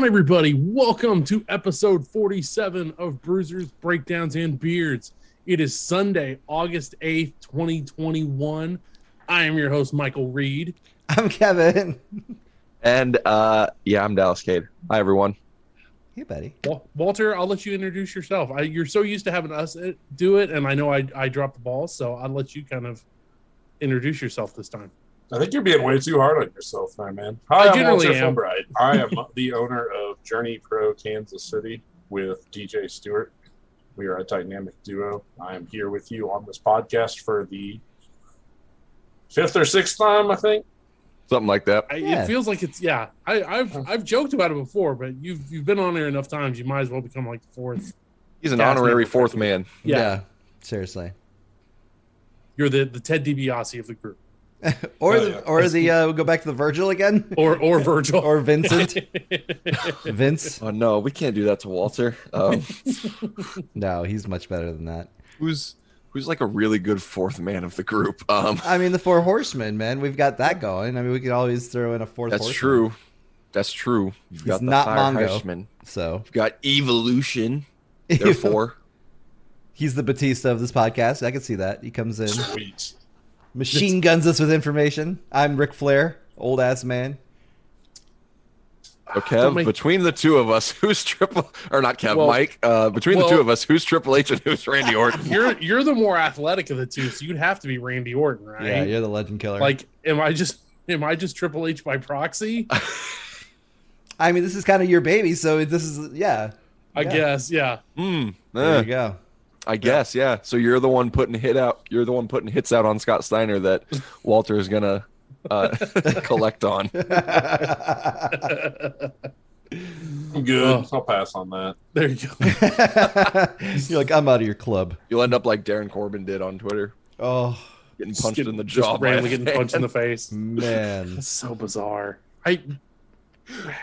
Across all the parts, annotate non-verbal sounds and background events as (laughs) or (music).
On, everybody? Welcome to episode 47 of Bruisers, Breakdowns, and Beards. It is Sunday, August 8th, 2021. I am your host, Michael Reed. I'm Kevin. And uh yeah, I'm Dallas Cade. Hi everyone. Hey, buddy. Wa- Walter, I'll let you introduce yourself. I, you're so used to having us uh, do it, and I know I, I dropped the ball, so I'll let you kind of introduce yourself this time. I think you're being way too hard on yourself, my man. Hi, I I'm generally Walter am. Fulbright. I am (laughs) the owner of Journey Pro Kansas City with DJ Stewart. We are a dynamic duo. I am here with you on this podcast for the fifth or sixth time, I think. Something like that. I, Yeah. It feels like it's yeah. I, I've I've joked about it before, but you've you've been on there enough times, you might as well become like the fourth. He's an honorary fourth man. Yeah, seriously. you're the the Ted DiBiase of the group, (laughs) Or Oh, the yeah. or the uh, we'll go back to the Virgil again. or or Virgil or Vincent. (laughs) Vince. Oh no, we can't do that to Walter. Um, (laughs) No, he's much better than that. who's who's like a really good fourth man of the group? Um, I mean, the four horsemen, man. We've got that going. I mean, we could always throw in a fourth. that's horseman. true. That's true. You've He's got the not Fire Mongo. Heisman. So You've got evolution. Therefore, he's the Batista of this podcast. I can see that. He comes in, Sweet. Machine guns us with information. I'm Ric Flair, old ass man. so Don't Kev, make- between the two of us, (laughs) who's triple or not Kev, Well- Mike? Uh, between well- the two of us, who's Triple H and who's Randy Orton? (laughs) you're you're the more athletic of the two, so you'd have to be Randy Orton, right? Yeah, you're the legend killer. like, am I just am I just Triple H by proxy? (laughs) I mean, this is kind of your baby, so this is yeah. I Yeah. guess, yeah. Hmm. There eh, you go. I guess, yeah. So you're the one putting hit out. You're the one putting hits out on Scott Steiner that (laughs) Walter is gonna uh, (laughs) collect on. I'm (laughs) good. Oh. I'll pass on that. There you go. You're like, I'm out of your club. You'll end up like Darren Corbin did on Twitter, Oh getting punched get- in the just jaw. randomly getting punched in the face. man. That's so bizarre. I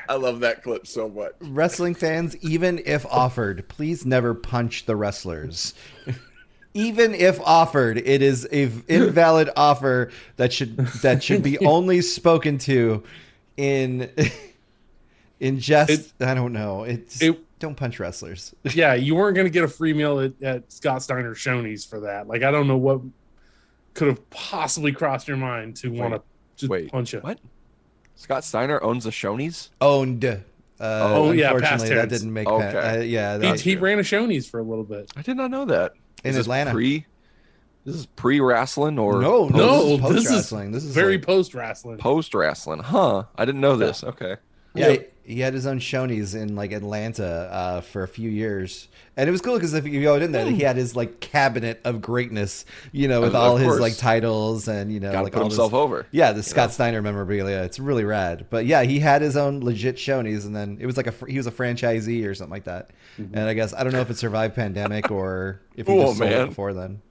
I love that clip so much. Wrestling fans, even if offered, please never punch the wrestlers. even if offered, it is a v- invalid offer that should that should be (laughs) only spoken to in in jest. It- I don't know. It's it- don't punch wrestlers. yeah, you weren't gonna get a free meal at, at Scott Steiner Shoney's for that. Like, I don't know what could have possibly crossed your mind to want to just wait, punch you. what? Scott Steiner owns the Shoney's. Owned. Uh, Oh, yeah, past unfortunately, that tense. didn't make. Okay. pa- uh, yeah, He, that, he ran a Shoney's for a little bit. I did not know that. In Is this Atlanta. Pre, this is pre wrestling or no, no, No, this is post wrestling. This is Very like- post wrestling. post wrestling? Huh? I didn't know this. Okay. Yeah, he- he had his own Shoney's in like Atlanta uh, for a few years, and it was cool because if you go in there, he had his like cabinet of greatness, you know, with Of- all of his course. like titles and you know, Got to like put all himself this, over. Yeah, the Scott Steiner memorabilia. It's really rad. But yeah, he had his own legit Shoney's, and then it was like a he was a franchisee or something like that. And I guess I don't know if it survived pandemic or if he (laughs) Oh, just sold man. it before then.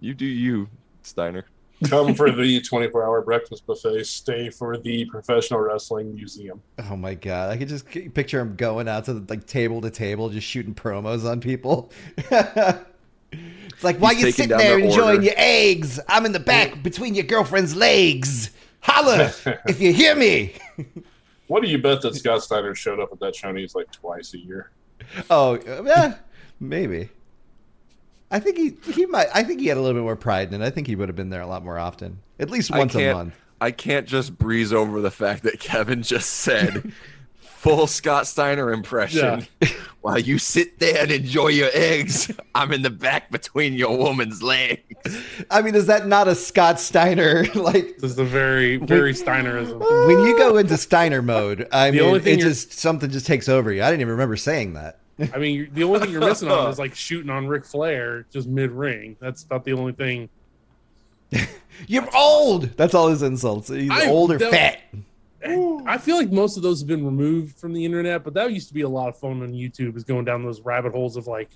You do you, Steiner. Come for the 24 hour breakfast buffet. Stay for the professional wrestling museum. Oh my god, I could just picture him going out to the, like table to table, just shooting promos on people. (laughs) it's like, why He's you taking sitting there their enjoying order. your eggs? I'm in the back between your girlfriend's legs. Holla (laughs) if you hear me. What do you bet that Scott Steiner showed up at that Shoney's like twice a year? Oh, yeah, maybe. I think he he might. I think he had a little bit more pride in it. I think he would have been there a lot more often, at least once a month. I can't just breeze over the fact that Kevin just said full Scott Steiner impression. (laughs) While you sit there and enjoy your eggs, I'm in the back between your woman's legs. I mean, is that not a Scott Steiner? (laughs) like This is a very, very Steinerism. when you go into Steiner mode, I The mean, only thing it just something just takes over you. I didn't even remember saying that. I mean, you're, the only thing you're missing on is (laughs) like shooting on Ric Flair just mid ring. That's about the only thing. (laughs) You're old. That's all his insults. He's I old or don't- fat. I feel like most of those have been removed from the internet, but that used to be a lot of fun on YouTube. Is going down those rabbit holes of like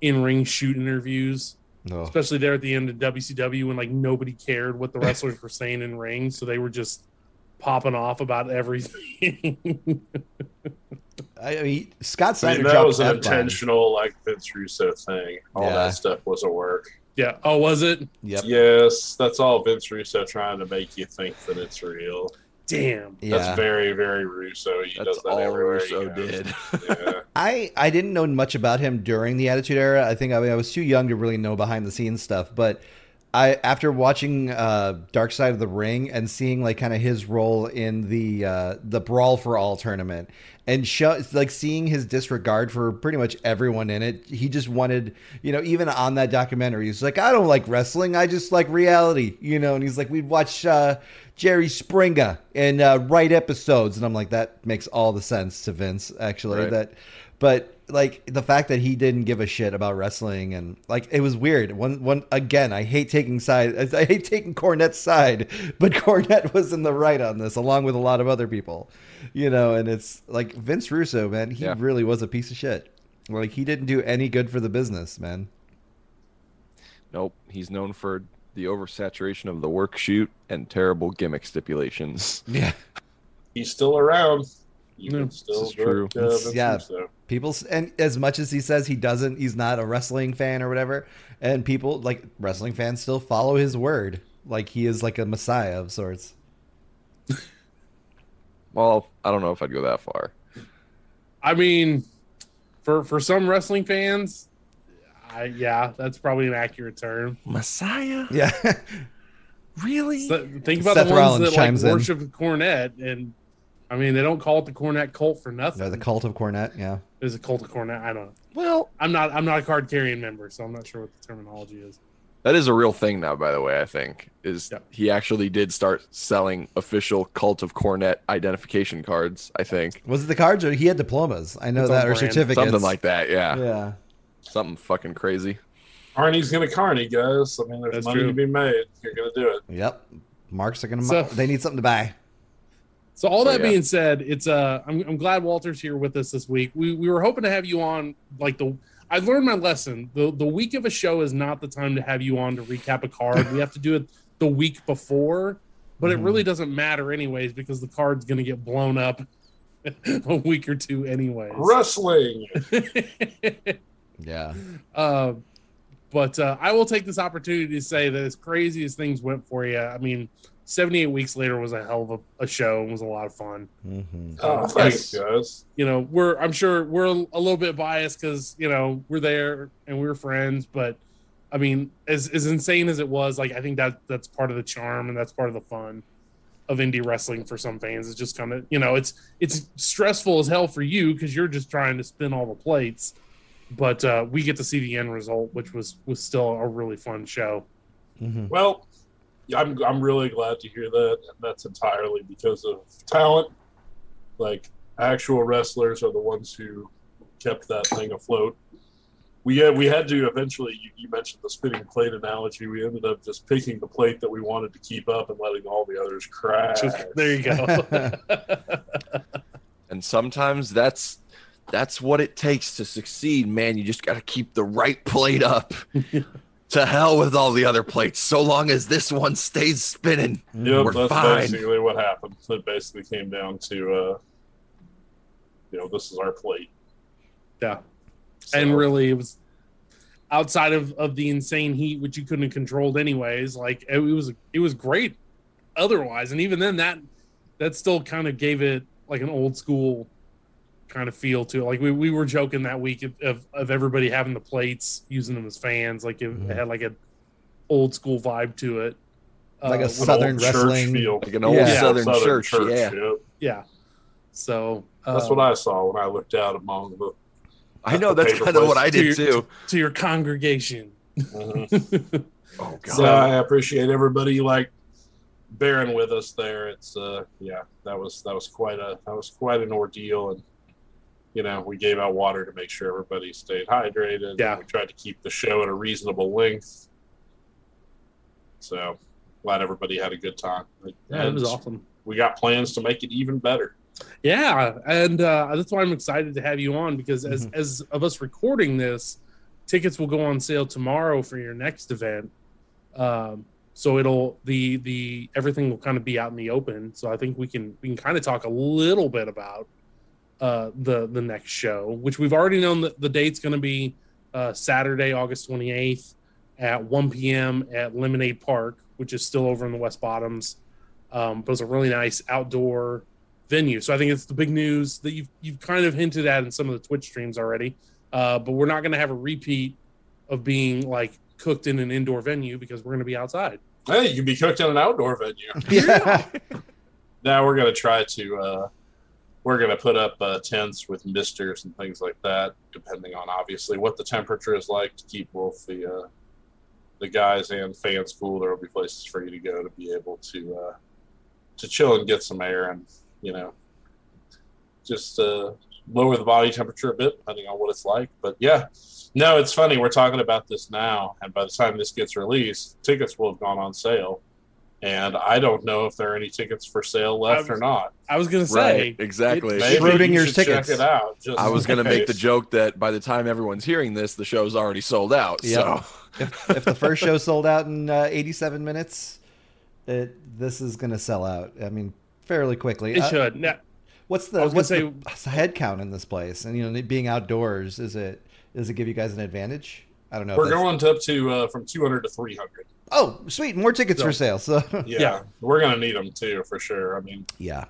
in ring shoot interviews, Oh. especially there at the end of WCW when like nobody cared what the wrestlers were saying in ring, so they were just popping off about everything. (laughs) I mean, Scott I mean, that dropped was an F-bombs. intentional, like Vince Russo thing. All Yeah. that stuff was a work. yeah. Oh, was it? Yep. Yes, that's all Vince Russo trying to make you think that it's real. Damn. Yeah. That's very, very Russo. He That's does that all everywhere Russo goes. did. Yeah. (laughs) I I didn't know much about him during the Attitude Era. I think I, mean, I was too young to really know behind the scenes stuff. But I after watching uh, Dark Side of the Ring and seeing like kind of his role in the uh, the Brawl for All tournament and show like seeing his disregard for pretty much everyone in it. He just wanted you know even on that documentary he's like I don't like wrestling. I just like reality. You know, and he's like we'd watch. Uh, Jerry Springer and uh, write episodes, and I'm like, that makes all the sense to Vince. Actually, Right. that but like the fact that he didn't give a shit about wrestling and like it was weird. One one again, I hate taking side. I hate taking Cornette's side, (laughs) but Cornette was in the right on this, along with a lot of other people. You know, and it's like Vince Russo, man. He Yeah. really was a piece of shit. Like he didn't do any good for the business, man. Nope. He's known for the oversaturation of the work shoot and terrible gimmick stipulations. Yeah, He's still around. You Yeah, can still this is true. uh, Vince yeah. Russo. People and as much as he says he doesn't, he's not a wrestling fan or whatever. And people like wrestling fans still follow his word, like he is like a messiah of sorts. (laughs) Well, I don't know if I'd go that far. I mean, for for some wrestling fans, I yeah, that's probably an accurate term. Messiah? Yeah. (laughs) Really? So, think about Seth the ones Rollins that like chimes in. worship the Cornette, and I mean, they don't call it the Cornette cult for nothing. No, the cult of Cornette. Yeah. There's a cult of Cornette. I don't know. well, I'm not. I'm not a card carrying member, so I'm not sure what the terminology is. that is a real thing now, by the way, I think. Is Yeah. he actually did start selling official cult of Cornette identification cards, I think. Was it the cards or he had diplomas? I know It's that or brand. certificates. Something like that, yeah. Yeah. Something fucking crazy. Arnie's gonna carny, guys. I mean, there's That's money true. to be made. You're gonna do it. Yep. Marks are gonna. So- they need something to buy. So all So, that yeah. being said, it's uh, I'm, I'm glad Walter's here with us this week. We we were hoping to have you on like the. I learned my lesson. the The week of a show is not the time to have you on to recap a card. we have to do it the week before, but Mhm. it really doesn't matter anyways because the card's going to get blown up (laughs) a week or two anyways. Wrestling. (laughs) Yeah. Uh, but uh, I will take this opportunity to say that as crazy as things went for you, I mean, 78 weeks later was a hell of a, a show and was a lot of fun. hmm Oh, thanks, guys. You know, we're I'm sure we're a little bit biased because you know we're there and we're friends, but I mean, as as insane as it was, like I think that that's part of the charm and that's part of the fun of indie wrestling for some fans. It's just kind of you know it's it's stressful as hell for you because you're just trying to spin all the plates, but uh, we get to see the end result, which was was still a really fun show. hmm Well, yeah, I'm I'm really glad to hear that. And that's entirely because of talent. Like actual wrestlers are the ones who kept that thing afloat. We had we had to eventually. You, you mentioned the spinning plate analogy. We ended up just picking the plate that we wanted to keep up and letting all the others crash. Just, there you go. (laughs) And sometimes that's that's what it takes to succeed, man. You just got to keep the right plate up. (laughs) to hell with all the other plates, so long as this one stays spinning. Yep, We're that's fine. basically what happened. It basically came down to, uh, you know, this is our plate. yeah. So, and really it was outside of, of the insane heat which you couldn't have controlled anyways like it was it was great otherwise and even then that that still kind of gave it like an old school kind of feel to it like we, we were joking that week of, of, of everybody having the plates using them as fans like it, Mhm. it had like an old school vibe to it Like a Southern church wrestling- feel. Like an old Yeah. Southern, church, yeah. yep. yeah So uh, That's what I saw when I looked out among the. I know that's Paper kind of what I plates. did too. to your congregation. Mhm. (laughs) Oh god. So I appreciate everybody like bearing with us there. It's uh yeah, that was that was quite a that was quite an ordeal and you know, we gave out water to make sure everybody stayed hydrated. Yeah. We tried to keep the show at a reasonable length. So glad everybody had a good time. Yeah, it was awesome. We got plans to make it even better. Yeah, and uh, that's why I'm excited to have you on because as Mhm. as of us recording this, tickets will go on sale tomorrow for your next event. Um, so it'll the the everything will kind of be out in the open. So I think we can we can kind of talk a little bit about uh, the the next show, which we've already known that the date's going to be uh, Saturday, August 28th at 1 p.m. at Lemonade Park, which is still over in the West Bottoms. Um, but it's a really nice outdoor venue. So I think it's the big news that you've you've kind of hinted at in some of the Twitch streams already. Uh, but we're not going to have a repeat of being like cooked in an indoor venue because we're going to be outside. Hey, you can be cooked in an outdoor venue. (laughs) yeah. Now we're gonna try to uh, we're gonna put up uh, tents with misters and things like that, depending on obviously what the temperature is like to keep both the uh, the guys and fans cool. There will be places for you to go to be able to uh, to chill and get some air and you know just uh, lower the body temperature a bit depending on what it's like. But yeah, no, it's funny. We're talking about this now, and by the time this gets released, tickets will have gone on sale. And I don't know if there are any tickets for sale left or not. I was going to say, Right, exactly. Maybe Schrodinger's you should tickets. Check it out. Just I was gonna make the joke that by the time everyone's hearing this, the show's already sold out. Yep. So if, if the first show sold out in uh, 87 minutes, it, this is going to sell out. I mean, fairly quickly. it Uh, should. Now, what's the what's gonna the head count in this place? And you know, being outdoors, is it does it give you guys an advantage? I don't know. We're going up to uh, from 200 to 300. Oh, sweet! More tickets So- for sale. So (laughs) Yeah, Yeah. we're gonna need them too for sure. I mean, yeah,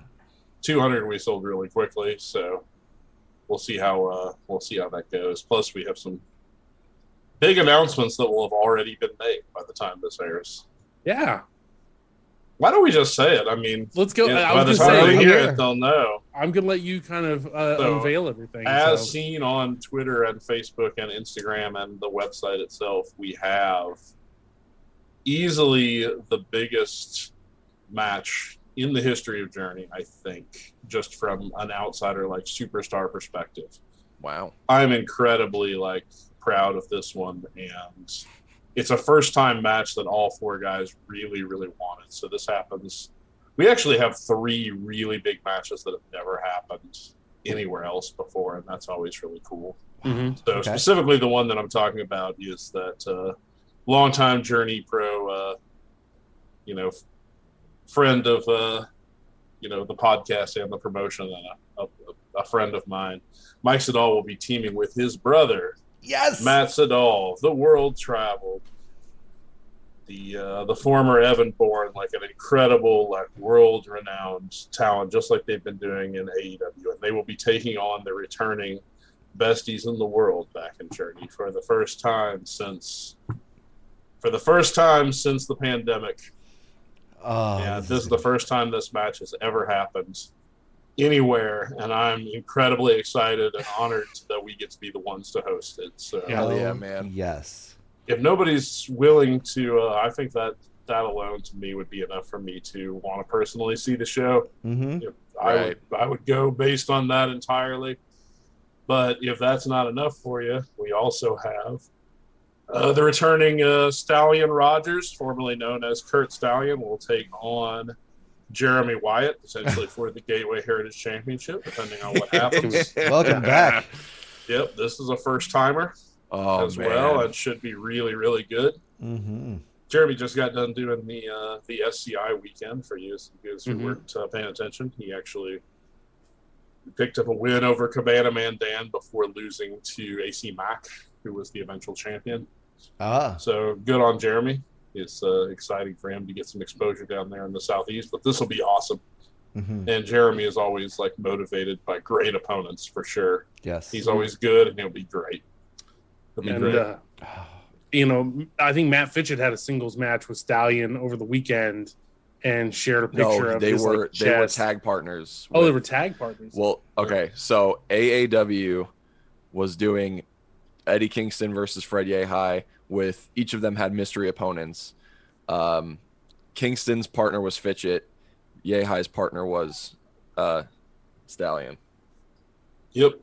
200 we sold really quickly, so we'll see how uh, we'll see how that goes. Plus, we have some big announcements that will have already been made by the time this airs. yeah, Why don't we just say it? I mean, let's go. yeah, I by the was time going they I'm hear it, they'll know. I'm going to let you kind of uh, So, unveil everything. As so. seen on Twitter and Facebook and Instagram and the website itself, we have easily the biggest match in the history of Journey, I think, just from an outsider like superstar perspective. wow. I'm incredibly like proud of this one and it's a first time match that all four guys really, really wanted. So this happens. We actually have three really big matches that have never happened anywhere else before, and that's always really cool. Mhm. So Okay. specifically, the one that I'm talking about is that uh, longtime Journey Pro, uh, you know, f- friend of uh, you know the podcast and the promotion, and a, a, a friend of mine, Mike Sydal will be teaming with his brother yes, Matt Sydal, the world traveled, the uh, the former Evan Bourne, like an incredible, like world renowned talent, just like they've been doing in AEW, and they will be taking on the returning besties in the world back in Journey for the first time since for the first time since the pandemic. Oh, yeah, this this is is the first time this match has ever happened anywhere, and I'm incredibly excited and honored that we get to be the ones to host it. So Yeah. Hell yeah, Oh, man. Yes. if nobody's willing to, uh, I think that that alone to me would be enough for me to want to personally see the show. hmm I Right. would I would go based on that entirely. But if that's not enough for you, we also have uh, the returning uh, Stallion Rogers, formerly known as Kurt Stallion, will take on Jeremy Wyatt potentially for the Gateway Heritage Championship, depending on what (laughs) happens. Welcome back. (laughs) yep, this is a first timer Oh as man. well, and should be really really good. hmm Jeremy just got done doing the uh, the SCI weekend for you guys who Mhm. weren't uh, paying attention. He actually picked up a win over Cabana Man Dan before losing to AC Mack, who was the eventual champion. Ah, So good on Jeremy. It's uh, exciting for him to get some exposure down there in the southeast. But this will be awesome. hmm And Jeremy is always like motivated by great opponents for sure. yes. He's always good, and he'll be great. He'll be And great. uh, you know, I think Mat Fitchett had a singles match with Stallion over the weekend, and shared a picture No, of they his, were like, they were tag partners. Oh, they were tag partners. Well, okay, so AAW was doing Eddie Kingston versus Fred Yehi with each of them had mystery opponents. Um, Kingston's partner was Fitchett. Yehi's partner was uh, Stallion. Yep.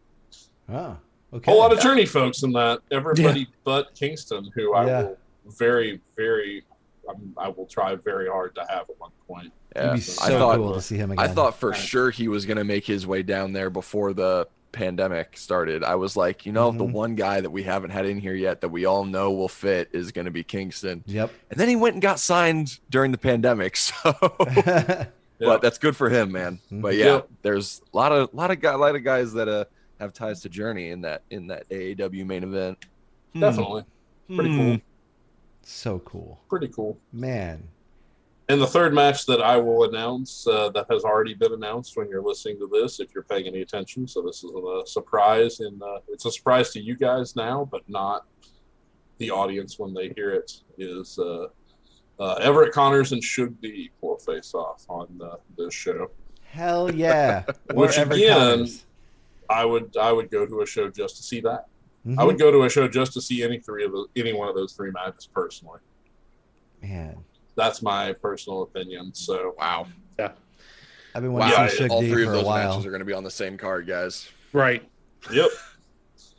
Oh, okay. whole lot of journey folks in that. Everybody but Kingston, who I Yeah. will very, very, um, I will try very hard to have at one point. Yeah, It'd be so I thought cool to see him again. I thought for sure he was gonna make his way down there before the pandemic started. I was like, you know, the Mhm. one guy that we haven't had in here yet that we all know will fit is gonna be Kingston. Yep. And then he went and got signed during the pandemic. (laughs) So Yeah. (laughs) but that's good for him, man. Mhm. But yeah, Yeah. there's a lot of lot of guy, lot of guys that uh have ties to Journey in that in that AAW main event. Hmm. Definitely. Pretty Hmm. cool. so cool, Pretty cool. man. And the third match that I will announce uh, that has already been announced when you're listening to this, if you're paying any attention. So this is a surprise, and uh, it's a surprise to you guys now, but not the audience when they hear it. Is uh, uh, Everett Connors and Shug D will face off on uh, this show. Hell yeah. (laughs) Which again. I would I would go to a show just to see that. I Mhm. would go to a show just to see any three of the, any one of those three matches personally. man. That's my personal opinion. So Wow. Yeah, I've been Wow. wanting Yeah, to All D three for of a those while. matches are gonna be on the same card, guys. right. yep.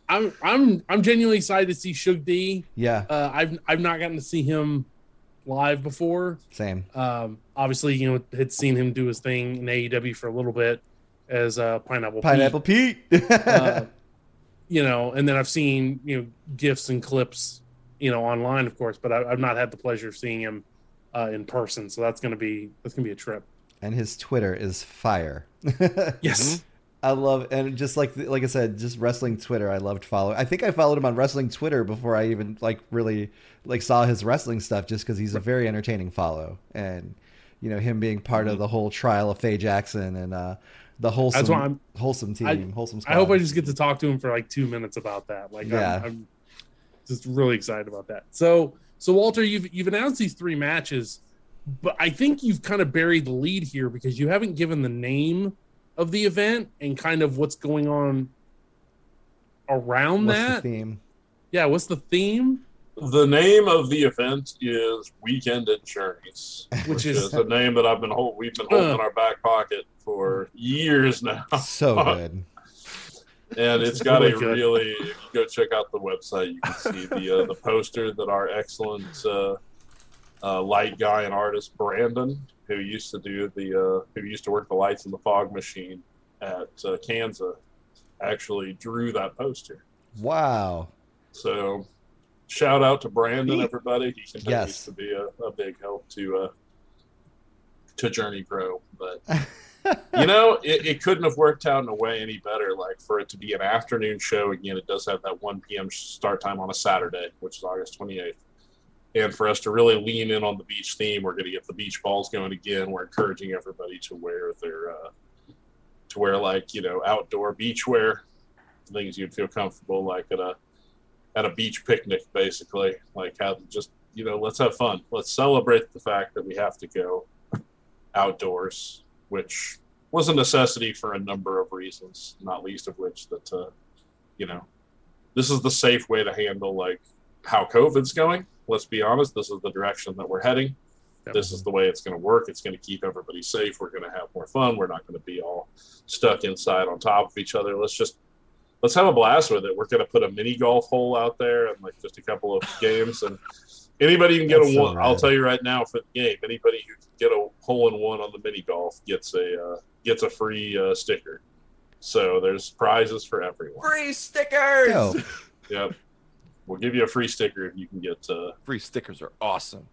I'm I'm I'm genuinely excited to see Shug D. Yeah, Uh, I've I've not gotten to see him live before. same. Um, obviously, you know, had seen him do his thing in AEW for a little bit as uh, Pineapple Pete. Pineapple Pete. (laughs) uh, you know, and then I've seen you know gifs and clips, you know, online, of course, but I, I've not had the pleasure of seeing him uh, in person. So that's gonna be that's gonna be a trip. and his Twitter is fire. (laughs) Yes, I love and just like like I said, just wrestling Twitter. I loved following. I think I followed him on wrestling Twitter before I even like really like saw his wrestling stuff, just because he's a very entertaining follow, and you know him being part of the whole trial of Faye Jackson and uh the wholesome that's why I'm. wholesome team, I- wholesome. I hope I just get to talk to him for like two minutes about that. Like, Yeah. I'm, I'm just really excited about that. So, so Walter, you've you've announced these three matches, but I think you've kind of buried the lead here because you haven't given the name of the event and kind of what's going on around What's that. the theme? Yeah, what's the theme? The name of the event is Weekend at Journeys, (laughs) Which which is the name that I've been hold, we've been holding Uh. in our back pocket for years now, So (laughs) good. And it's got Really a good. really. If you go check out the website, you can see the uh, the poster that our excellent uh, uh, light guy and artist Brandon, who used to do the uh, who used to work the lights in the fog machine at uh, Kansas, actually drew that poster. Wow. So, shout out to Brandon, everybody. He continues Yes. to be a, a big help to uh, to Journey Pro. But (laughs) you know, it, it couldn't have worked out in a way any better. Like for it to be an afternoon show again, it does have that 1 p.m. start time on a Saturday, which is August 28th. And for us to really lean in on the beach theme, we're going to get the beach balls going again. We're encouraging everybody to wear their uh, to wear like you know outdoor beach wear, things you'd feel comfortable like at a at a beach picnic, basically. Like how just you know, let's have fun. Let's celebrate the fact that we have to go outdoors, which was a necessity for a number of reasons, not least of which that uh, you know, this is the safe way to handle like how COVID's going. Let's be honest, this is the direction that we're heading. This is the way it's going to work. It's going to keep everybody safe. We're going to have more fun. We're not going to be all stuck inside on top of each other. Let's just let's have a blast with it. We're going to put a mini golf hole out there and like just a couple of games and anybody can get That's a so one. I'll tell you right now for the game, anybody who can get a hole in one on the mini golf gets a uh, gets a free uh, sticker. So there's prizes for everyone. Free stickers. Yo, (laughs) Yep. We'll give you a free sticker if you can get. Uh, Free stickers are awesome.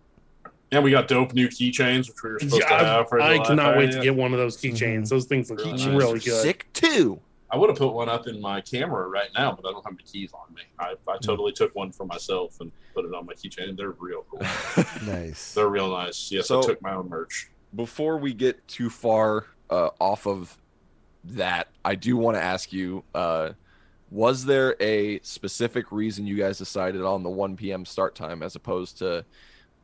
and we got dope new keychains, which we were supposed to have for I, I cannot wait to get one of those keychains. Mhm. Those things look Keychains really good. Sick too. I would have put one up in my camera right now, but I don't have the keys on me. I. I totally took one for myself and put it on my keychain. They're real cool. (laughs) nice. They're real nice. Yes, So- I took my own merch. Before we get too far uh, off of that, I do want to ask you: uh, Was there a specific reason you guys decided on the 1 p.m. start time as opposed to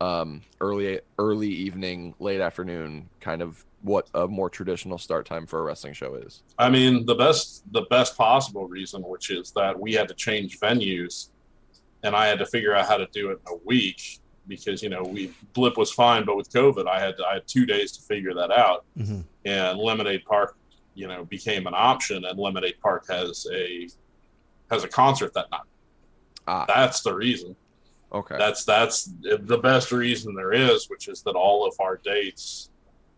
um, early early evening, late afternoon, kind of what a more traditional start time for a wrestling show is. I mean, the best the best possible reason, which is that we had to change venues, and I had to figure out how to do it in a week because you know we blip was fine, but with COVID, I had I had two days to figure that out, Mhm. and Lemonade Park, you know, became an option, and Lemonade Park has a has a concert that night. Ah. That's the reason. Okay. That's that's the best reason there is, which is that all of our dates,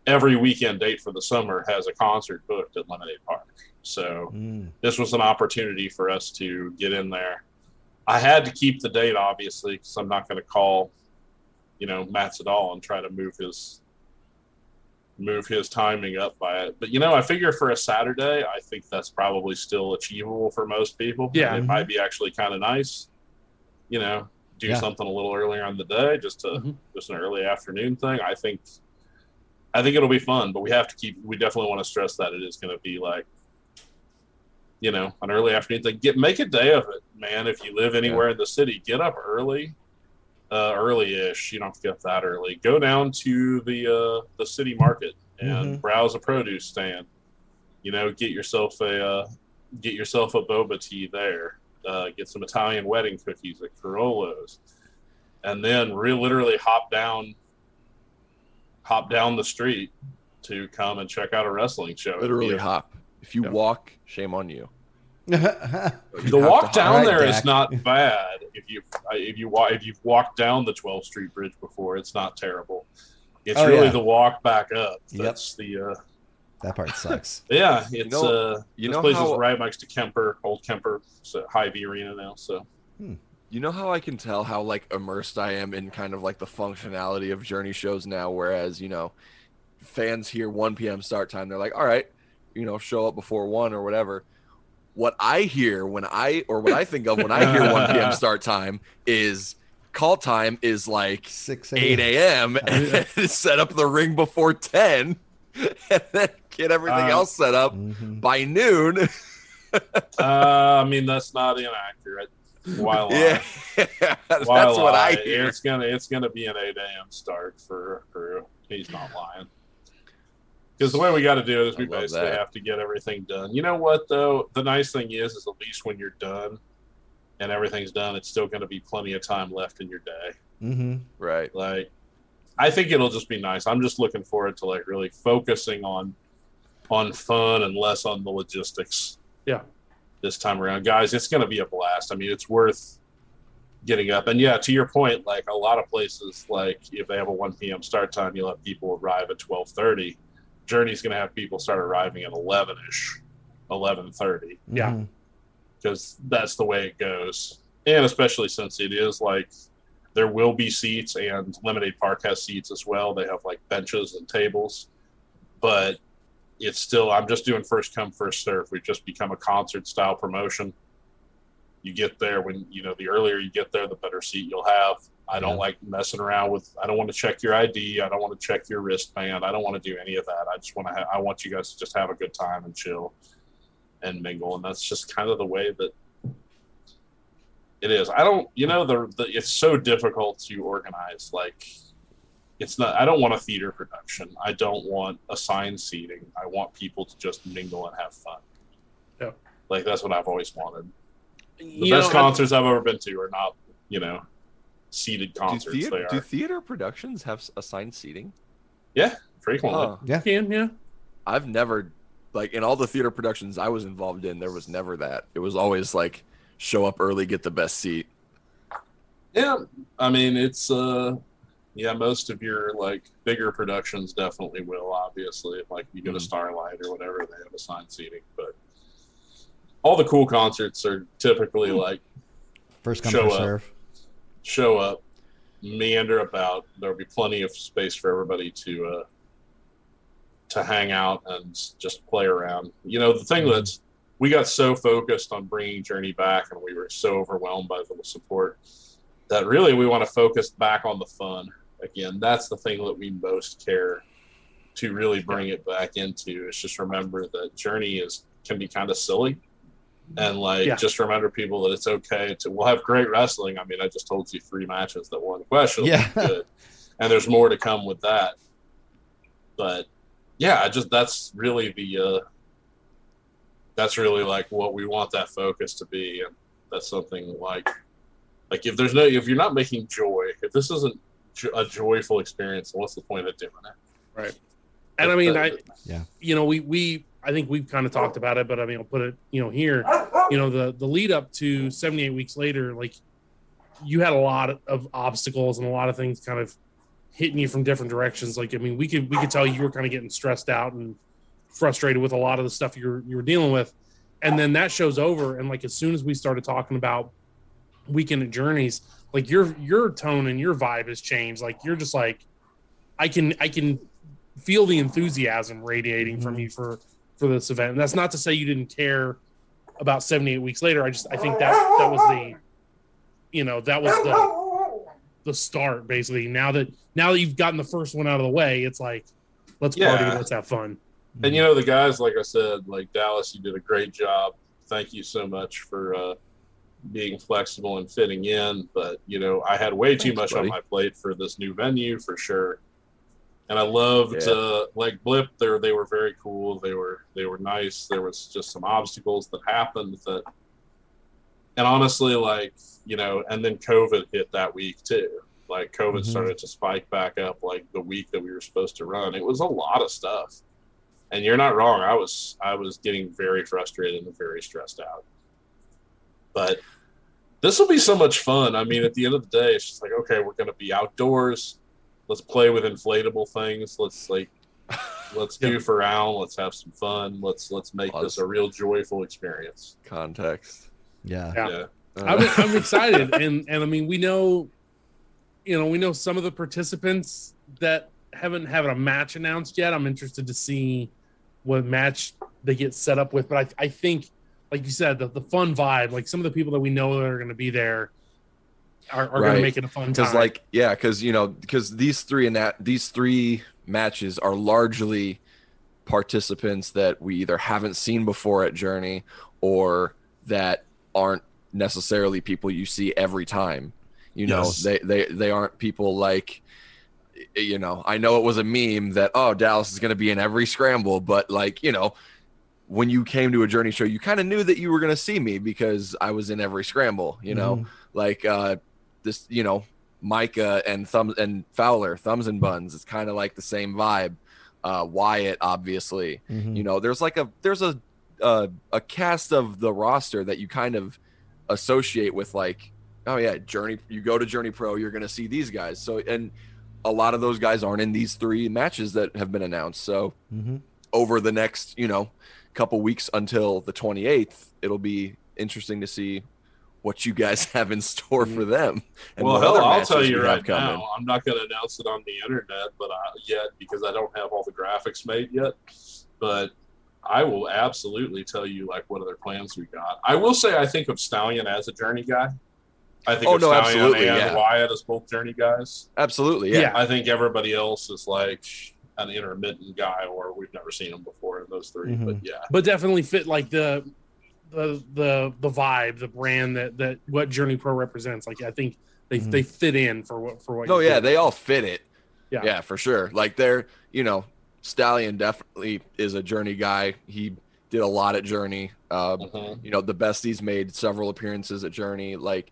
every weekend date for the summer has a concert booked at Lemonade Park. So Mm. this was an opportunity for us to get in there. I had to keep the date, obviously, because I'm not going to call, you know, Matt Sydal and try to move his move his timing up by it. But you know, I figure for a Saturday, I think that's probably still achievable for most people. Yeah. it might be actually kind of nice. You know, do Yeah. something a little earlier in the day, just to Mhm. just an early afternoon thing. I think, I think it'll be fun. But we have to keep. We definitely want to stress that it is going to be like you know, an early afternoon thing. Get make a day of it, man. If you live anywhere in the city, get up early, uh, early-ish. You don't have to get up that early. Go down to the uh, the city market and Mhm. browse a produce stand. You know, get yourself a uh, get yourself a boba tea there. Uh, get some Italian wedding cookies at Carollo's, and then re- literally hop down, hop down the street to come and check out a wrestling show. Literally a- hop. If you Yeah. walk, shame on you. (laughs) the walk down Alright, there is Dak. not bad if you if you if you've walked down the 12th Street Bridge before. It's not terrible. It's Oh, really yeah. the walk back up. Yep. That's the uh, that part sucks. (laughs) yeah. It's know- uh you this know place how- is right next to Kemper, old Kemper, so Hy-Vee Arena now. So You know how I can tell how like immersed I am in kind of like the functionality of Journey shows now, whereas you know, fans hear 1 p.m. start time, they're like, all right, you know, show up before one or whatever. What I hear when I or what I think of when I hear 1 p.m. (laughs) start time is call time is like Six 8 a.m. (laughs) and set up the ring before 10 (laughs) and then get everything Uh, else set up Mhm. by noon. uh, I mean that's not inaccurate. While yeah, (laughs) that's While what I hear. It's gonna it's gonna be an 8 a.m. start for crew. He's not lying. Because the way we got to do it is we basically that. have to get everything done. You know what though? The nice thing is, is at least when you're done and everything's done, it's still going to be plenty of time left in your day. Mhm. Right. Like, I think it'll just be nice. I'm just looking forward to like really focusing on on fun and less on the logistics. Yeah. This time around, guys, it's going to be a blast. I mean, it's worth getting up. And yeah, to your point, like a lot of places, like if they have a 1 p.m. start time, you'll have people arrive at 12:30. Journey's going to have people start arriving at 11ish, 11:30 Yeah. Mm-hmm. Because that's the way it goes. And especially since it is like there will be seats, and Lemonade Park has seats as well. They have like benches and tables, but it's still. I'm just doing first come first serve. We've just become a concert style promotion. You get there when you know the earlier you get there, the better seat you'll have. I don't Yeah. like messing around with. I don't want to check your ID. I don't want to check your wristband. I don't want to do any of that. I just want to. Ha- I want you guys to just have a good time and chill and mingle, and that's just kind of the way that it is. I don't, you know, the, the it's so difficult to organize. Like, it's not. I don't want a theater production. I don't want assigned seating. I want people to just mingle and have fun. Yeah. Like that's what I've always wanted. The You best know, I- concerts I've ever been to are not, you know, seated Do, concerts. theater, they do theater productions have assigned seating? Yeah frequently. Huh. can yeah. I've never, like, in all the theater productions I was involved in, there was never that. It was always like, show up early, get the best seat. Yeah, I mean it's uh yeah, most of your like bigger productions definitely will, obviously. Like you go to Mhm. Starlight or whatever, they have assigned seating. But all the cool concerts are typically like First come, Show first up. serve. show up, meander about. There'll be plenty of space for everybody to uh to hang out and just play around. You know, the thing Mhm. that's we got so focused on bringing Journey back, and we were so overwhelmed by the support that really we want to focus back on the fun again. That's the thing that we most care to really bring it back into. Is just remember that Journey is can be kind of silly. and like Yeah. just remember people that it's okay to we'll have great wrestling. I mean, I just told you three matches that were unquestionably Yeah. good, and there's more to come with that. But yeah, I just that's really the uh, that's really like what we want that focus to be, and that's something like like if there's no if you're not making joy, if this isn't a joyful experience, then what's the point of doing it? Right. And I mean, I, Yeah. you know, we, we, I think we've kind of talked about it, but I mean, I'll put it, you know, here, you know, the, the lead up to 78 weeks later, like you had a lot of obstacles and a lot of things kind of hitting you from different directions. Like, I mean, we could, we could tell you were kind of getting stressed out and frustrated with a lot of the stuff you were, you were dealing with. And then that show's over. And like, as soon as we started talking about weekend at journeys, like your, your tone and your vibe has changed. Like, you're just like, I can, I can feel the enthusiasm radiating from you for for this event. And that's not to say you didn't care about 78 weeks later. I just I think that that was the you know, that was the the start basically. Now that now that you've gotten the first one out of the way, it's like let's party, let's have fun. And you know the guys, like I said, like Dallas, you did a great job. Thank you so much for uh, being flexible and fitting in. But you know, I had way too Thanks, much buddy. on my plate for this new venue for sure. And I loved Yeah. uh, like Blip. There, they were very cool. They were they were nice. There was just some obstacles that happened that, and honestly, like you know, and then COVID hit that week too. Like COVID Mhm. started to spike back up like the week that we were supposed to run. It was a lot of stuff and you're not wrong. I was I was getting very frustrated and very stressed out. But this will be so much fun. I mean, at the end of the day, it's just like okay, we're going to be outdoors. Let's play with inflatable things. Let's like (laughs) let's Yeah. goof around. Let's have some fun. Let's let's make this a real joyful experience. Context. Yeah. Yeah. Yeah. Uh. I'm, I'm (laughs) excited, and and I mean, we know, you know, we know some of the participants that haven't have a match announced yet. I'm interested to see what match they get set up with, but I I think, like you said, the, the fun vibe, like some of the people that we know that are going to be there, are, are going to make it a fun because time. like yeah because you know because these three and that these three matches are largely participants that we either haven't seen before at journey or that aren't necessarily people you see every time you know Yes. they they they aren't people like you know i know it was a meme that oh dallas is going to be in every scramble but like you know when you came to a journey show you kind of knew that you were going to see me because i was in every scramble you know Mhm. like uh this you know micah and thumbs and fowler thumbs and buns it's kind of like the same vibe uh wyatt obviously Mhm. you know there's like a there's a a, a cast of the roster that you kind of associate with like oh yeah journey you go to journey pro you're gonna see these guys so and a lot of those guys aren't in these three matches that have been announced so Mhm. over the next you know couple weeks until the 28th it'll be interesting to see what you guys (laughs) have in store for them and well, what hell, other I'll matches tell we you have right coming. now. I'm not going to announce it on the internet, but I, yet because I don't have all the graphics made yet. But I will absolutely tell you like what other plans we got. I will say I think of Stallion as a journey guy. I think Oh, of no, Stallion absolutely, and yeah. Wyatt as both journey guys. absolutely yeah, Yeah. I think everybody else is like an intermittent guy, or we've never seen him before in those 3 Mhm. But yeah, but definitely fit like the the the the vibe, the brand that that what Journey Pro represents. Like I think they Mhm. they fit in for what for what. Oh, yeah, doing. they all fit it. Yeah. Yeah. for sure. Like they're, you know, Stallion definitely is a Journey guy. He did a lot at Journey. Uh, Mhm. you know, the besties made several appearances at Journey. Like,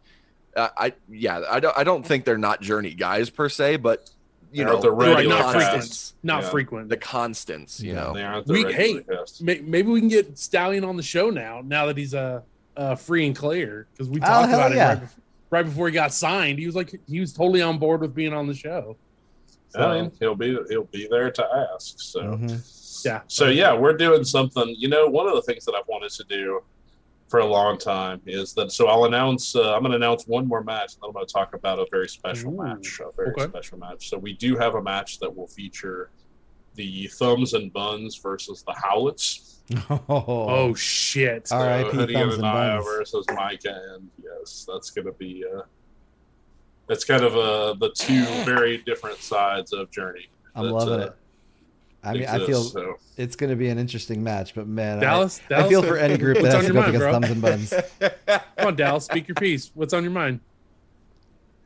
I, I yeah, I don't, I don't think they're not Journey guys per se, but you know, the they're not cast. constants. not Yeah. frequent. The constants, you Yeah. know. the We- regular hey. May- Maybe we can get Stallion on the show now. Now that he's a uh, uh, free and clear, because we Oh, talked hell about yeah. it right, right before he got signed. He was like he was totally on board with being on the show. So, I mean, he'll be he'll be there to ask. So. Mhm. yeah. So yeah, we're doing something. You know, one of the things that I've wanted to do for a long time is that. So I'll announce. Uh, I'm going to announce one more match, and then I'm going to talk about a very special Ooh, match. A very okay. special match. So we do have a match that will feature the Thumbs and Buns versus the Howlets. (laughs) Oh shit! So R.I.P. Thumbs and and Buns. versus Micah, and yes, that's going to be. Uh, it's kind of uh, the two (laughs) very different sides of Journey. I'm That's, loving uh, it. I mean, I feel so. it's going to be an interesting match, but man, I- Dallas, I, feel for any group that has on to your go mind, against bro? thumbs and buns. (laughs) Come on, Dallas, speak your piece. What's on your mind?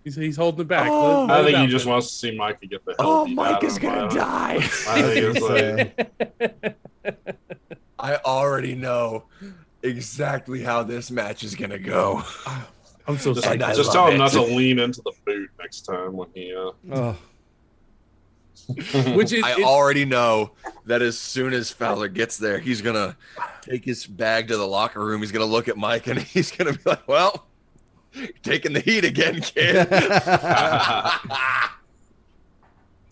He's, he's holding it back. Oh. Let- let I think he just man. wants to see Micah get the hell Oh, Mike is of him. I gonna die. I think it's (laughs) like, I already know exactly how this match is gonna go. I'm so just, And just love tell him it. not to lean into the boot next time when he. Uh, Oh, (laughs) Which is, I it- already know that as soon as Fowler gets there, he's gonna take his bag to the locker room. He's gonna look at Mike and (laughs) he's gonna be like, "Well, taking the heat again, kid." (laughs)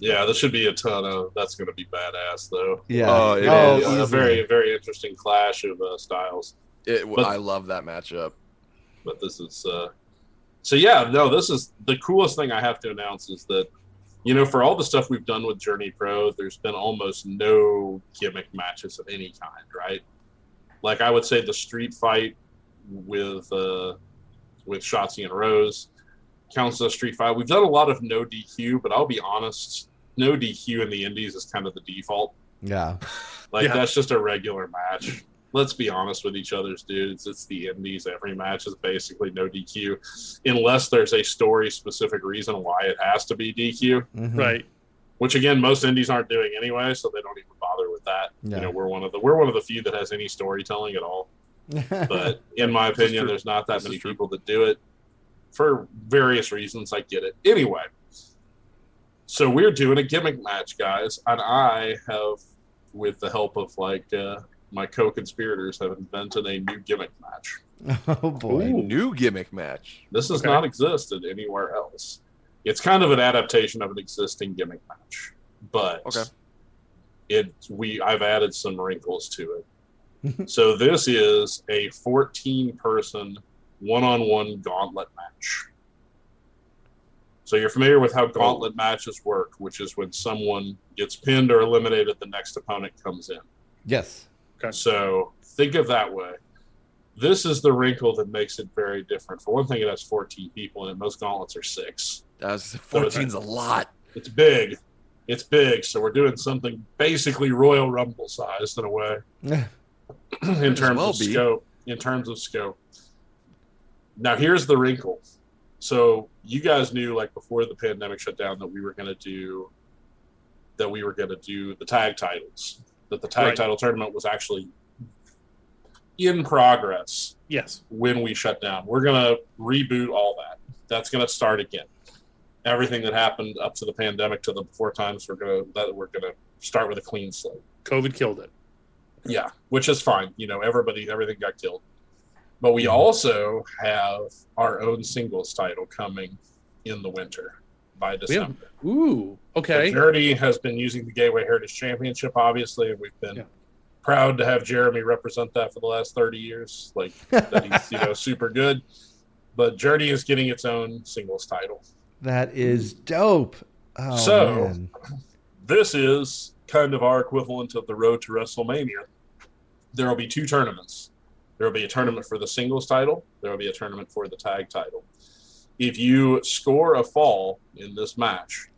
yeah, this should be a ton of. That's going to be badass, though. yeah. Oh, it oh, is. a very, very interesting clash of uh, styles. It, But- I love that matchup. but this is uh so yeah no this is the coolest thing i have to announce is that you know for all the stuff we've done with journey pro there's been almost no gimmick matches of any kind right like i would say the street fight with uh with Shotzi and rose counts as a street fight we've done a lot of no dq but i'll be honest no dq in the indies is kind of the default Yeah. like Yeah. that's just a regular match. Let's be honest with each other's dudes. It's the indies. Every match is basically no DQ, unless there's a story specific reason why it has to be DQ. Mhm. right. Which again, most indies aren't doing anyway, so they don't even bother with that. Yeah. You know, we're one of the we're one of the few that has any storytelling at all. (laughs) But in my opinion, there's not that This many people that do it for various reasons. I get it. Anyway, so we're doing a gimmick match, guys, and I have, with the help of like uh, my co-conspirators, have invented a new gimmick match. (laughs) oh boy. Ooh, new gimmick match. This has Okay. not existed anywhere else. It's kind of an adaptation of an existing gimmick match, but Okay. it we I've added some wrinkles to it. (laughs) so this is a 14 person one-on-one gauntlet match. So you're familiar with how gauntlet matches work, which is when someone gets pinned or eliminated, the next opponent comes in. Yes. So think of that way. This is the wrinkle that makes it very different. For one thing, it has 14 people and. Most gauntlets are six. That's 14's a lot. It's big. It's big. So we're doing something basically Royal Rumble sized in a way in terms well of be. scope. In terms of scope. Now here's the wrinkle. So you guys knew like before the pandemic shut down that we were going to do that we were going to do the tag titles. That the tag Right. title tournament was actually in progress Yes. when we shut down. We're going to reboot all that. That's going to start again. Everything that happened up to the pandemic to the before times, we're going to that we're going to start with a clean slate. COVID killed it. Yeah, which is fine. You know, everybody, everything got killed. But we Mm-hmm. also have our own singles title coming in the winter by We have- December. Ooh. Okay. Journey has been using the Gateway Heritage Championship, obviously, we've been Yeah. proud to have Jeremy represent that for the last 30 years. Like, that he's, you know, (laughs) super good. But Journey is getting its own singles title. That is dope. Oh, So- man. this is kind of our equivalent of the road to WrestleMania. There will be two tournaments. There will be a tournament for the singles title. There will be a tournament for the tag title. If you score a fall in this match,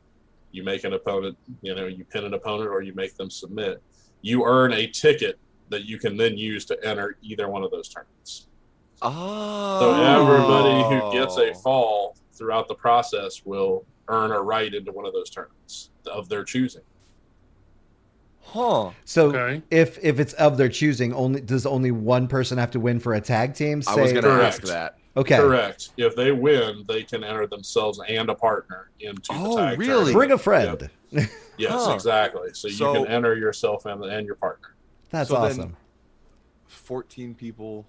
you make an opponent, you know, you pin an opponent or you make them submit, you earn a ticket that you can then use to enter either one of those tournaments. Oh. So everybody who gets a fall throughout the process will earn a right into one of those tournaments of their choosing. Huh. So Okay. if if it's of their choosing, only does only one person have to win for a tag team? I was Say- going to ask that. Okay. Correct. If they win, they can enter themselves and a partner into Oh, the tag really? tournament. Bring a friend. (laughs) Yes, Huh. exactly. So, So- you can enter yourself and, and your partner. That's So awesome. 14 people.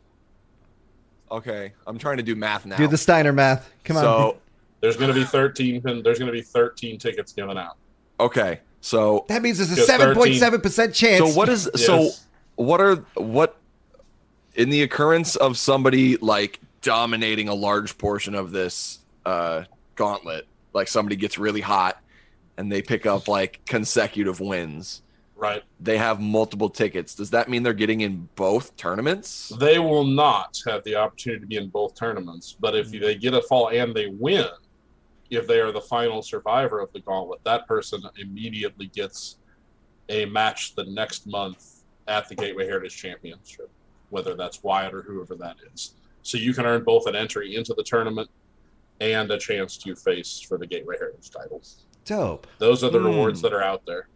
Okay. I'm trying to do math now. Do the Steiner math. Come on. So, (laughs) There's going to be 13. There's going to be 13 tickets given out. okay. So, that means there's a seven point seven percent chance. so what is so what are what in the occurrence of somebody like dominating a large portion of this uh gauntlet, like somebody gets really hot and they pick up like consecutive wins. Right. They have multiple tickets. Does that mean they're getting in both tournaments? They will not have the opportunity to be in both tournaments, but if they get a fall and they win, if they are the final survivor of the gauntlet, that person immediately gets a match the next month at the Gateway Heritage Championship, whether that's Wyatt or whoever that is. So you can earn both an entry into the tournament and a chance to face for the Gateway Heritage titles. Dope. Those are the Hmm. rewards that are out there.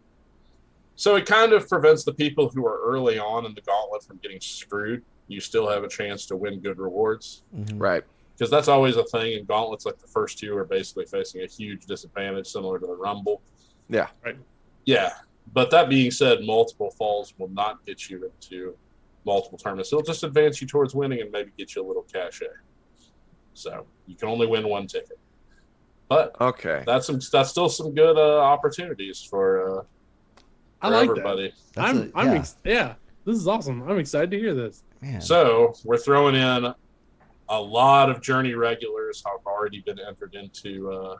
So it kind of prevents the people who are early on in the gauntlet from getting screwed. You still have a chance to win good rewards Mhm. Right. because that's always a thing in gauntlets. Like the first two are basically facing a huge disadvantage, similar to the Rumble. Yeah. Right. Yeah, but that being said, multiple falls will not get you into multiple tournaments. It'll just advance you towards winning and maybe get you a little cachet. So you can only win one ticket, but Okay. that's some that's still some good uh, opportunities for, uh, I for like everybody. That's I'm, I'm yeah. ex- yeah. This is awesome. I'm excited to hear this. Man. So we're throwing in a lot of Journey regulars have already been entered into uh,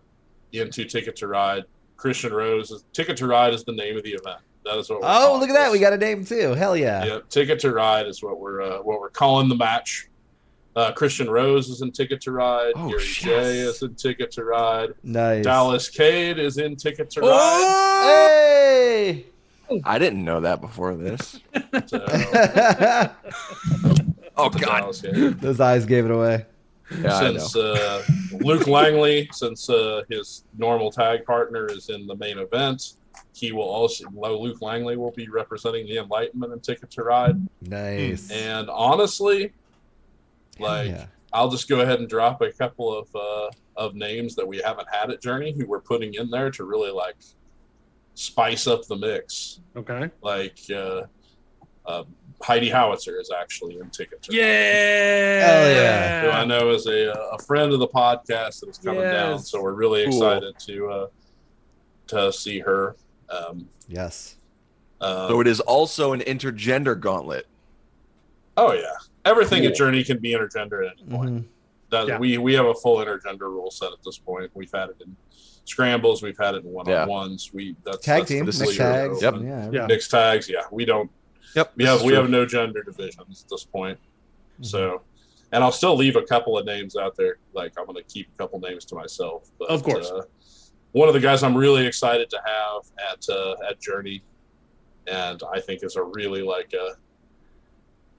into Ticket to Ride. Christian Rose, Ticket to Ride is the name of the event. That is what. We're oh, look at that. We got a name too. Hell yeah. Yep, Ticket to Ride is what we're uh, what we're calling the match. Uh, Christian Rose is in Ticket to Ride. Oh, Gary yes. J is in Ticket to Ride. Nice. Dallas Cade is in Ticket to Ride. Oh! Hey. I didn't know that before this. (laughs) So, (laughs) Oh God. Those eyes gave it away. Yeah, since uh, Luke Langley, since uh, his normal tag partner is in the main event, he will also Luke Langley will be representing the Enlightenment and Ticket to Ride. Nice. And honestly, like yeah. I'll just go ahead and drop a couple of uh, of names that we haven't had at Journey who we're putting in there to really like spice up the mix. Okay. Like uh, uh, Heidi Howitzer is actually in Ticket to Ride. Yeah. Hell yeah. who I know is a, a friend of the podcast that is coming down. So we're really Cool. excited to uh, to see her. Um, Yes. uh, So it is also an intergender gauntlet. oh yeah, everything Cool. at Journey can be intergender at any point. Mhm. That, Yeah. We we have a full intergender rule set at this point. We've had it in scrambles, we've had it in one on ones. We that's Tag that's team, mixed tags. open. Yeah. Yeah. Mixed tags, yeah. We don't Yep. we have we true. have no gender divisions at this point. Mm-hmm. So, and I'll still leave a couple of names out there. Like I'm going to keep a couple names to myself. But, Of course. Uh, one of the guys I'm really excited to have at uh, at Journey, and I think is a really like a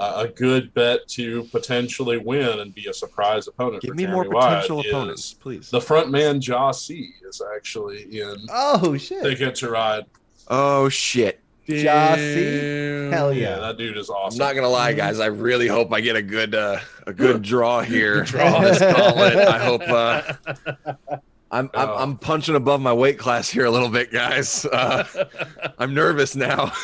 a a good bet to potentially win and be a surprise opponent. Give for me Jeremy more potential Wyatt opponents, please. The front man Jaw C is actually in Oh shit. Ticket to Ride. Oh shit. Jossie? Hell Yeah, yeah. that dude is awesome. I'm not gonna lie, guys. I really hope I get a good uh, a good (laughs) draw here. Draw. Let's call it. I hope uh, I'm, I'm Oh. I'm punching above my weight class here a little bit, guys. Uh, (laughs) I'm nervous now. (laughs)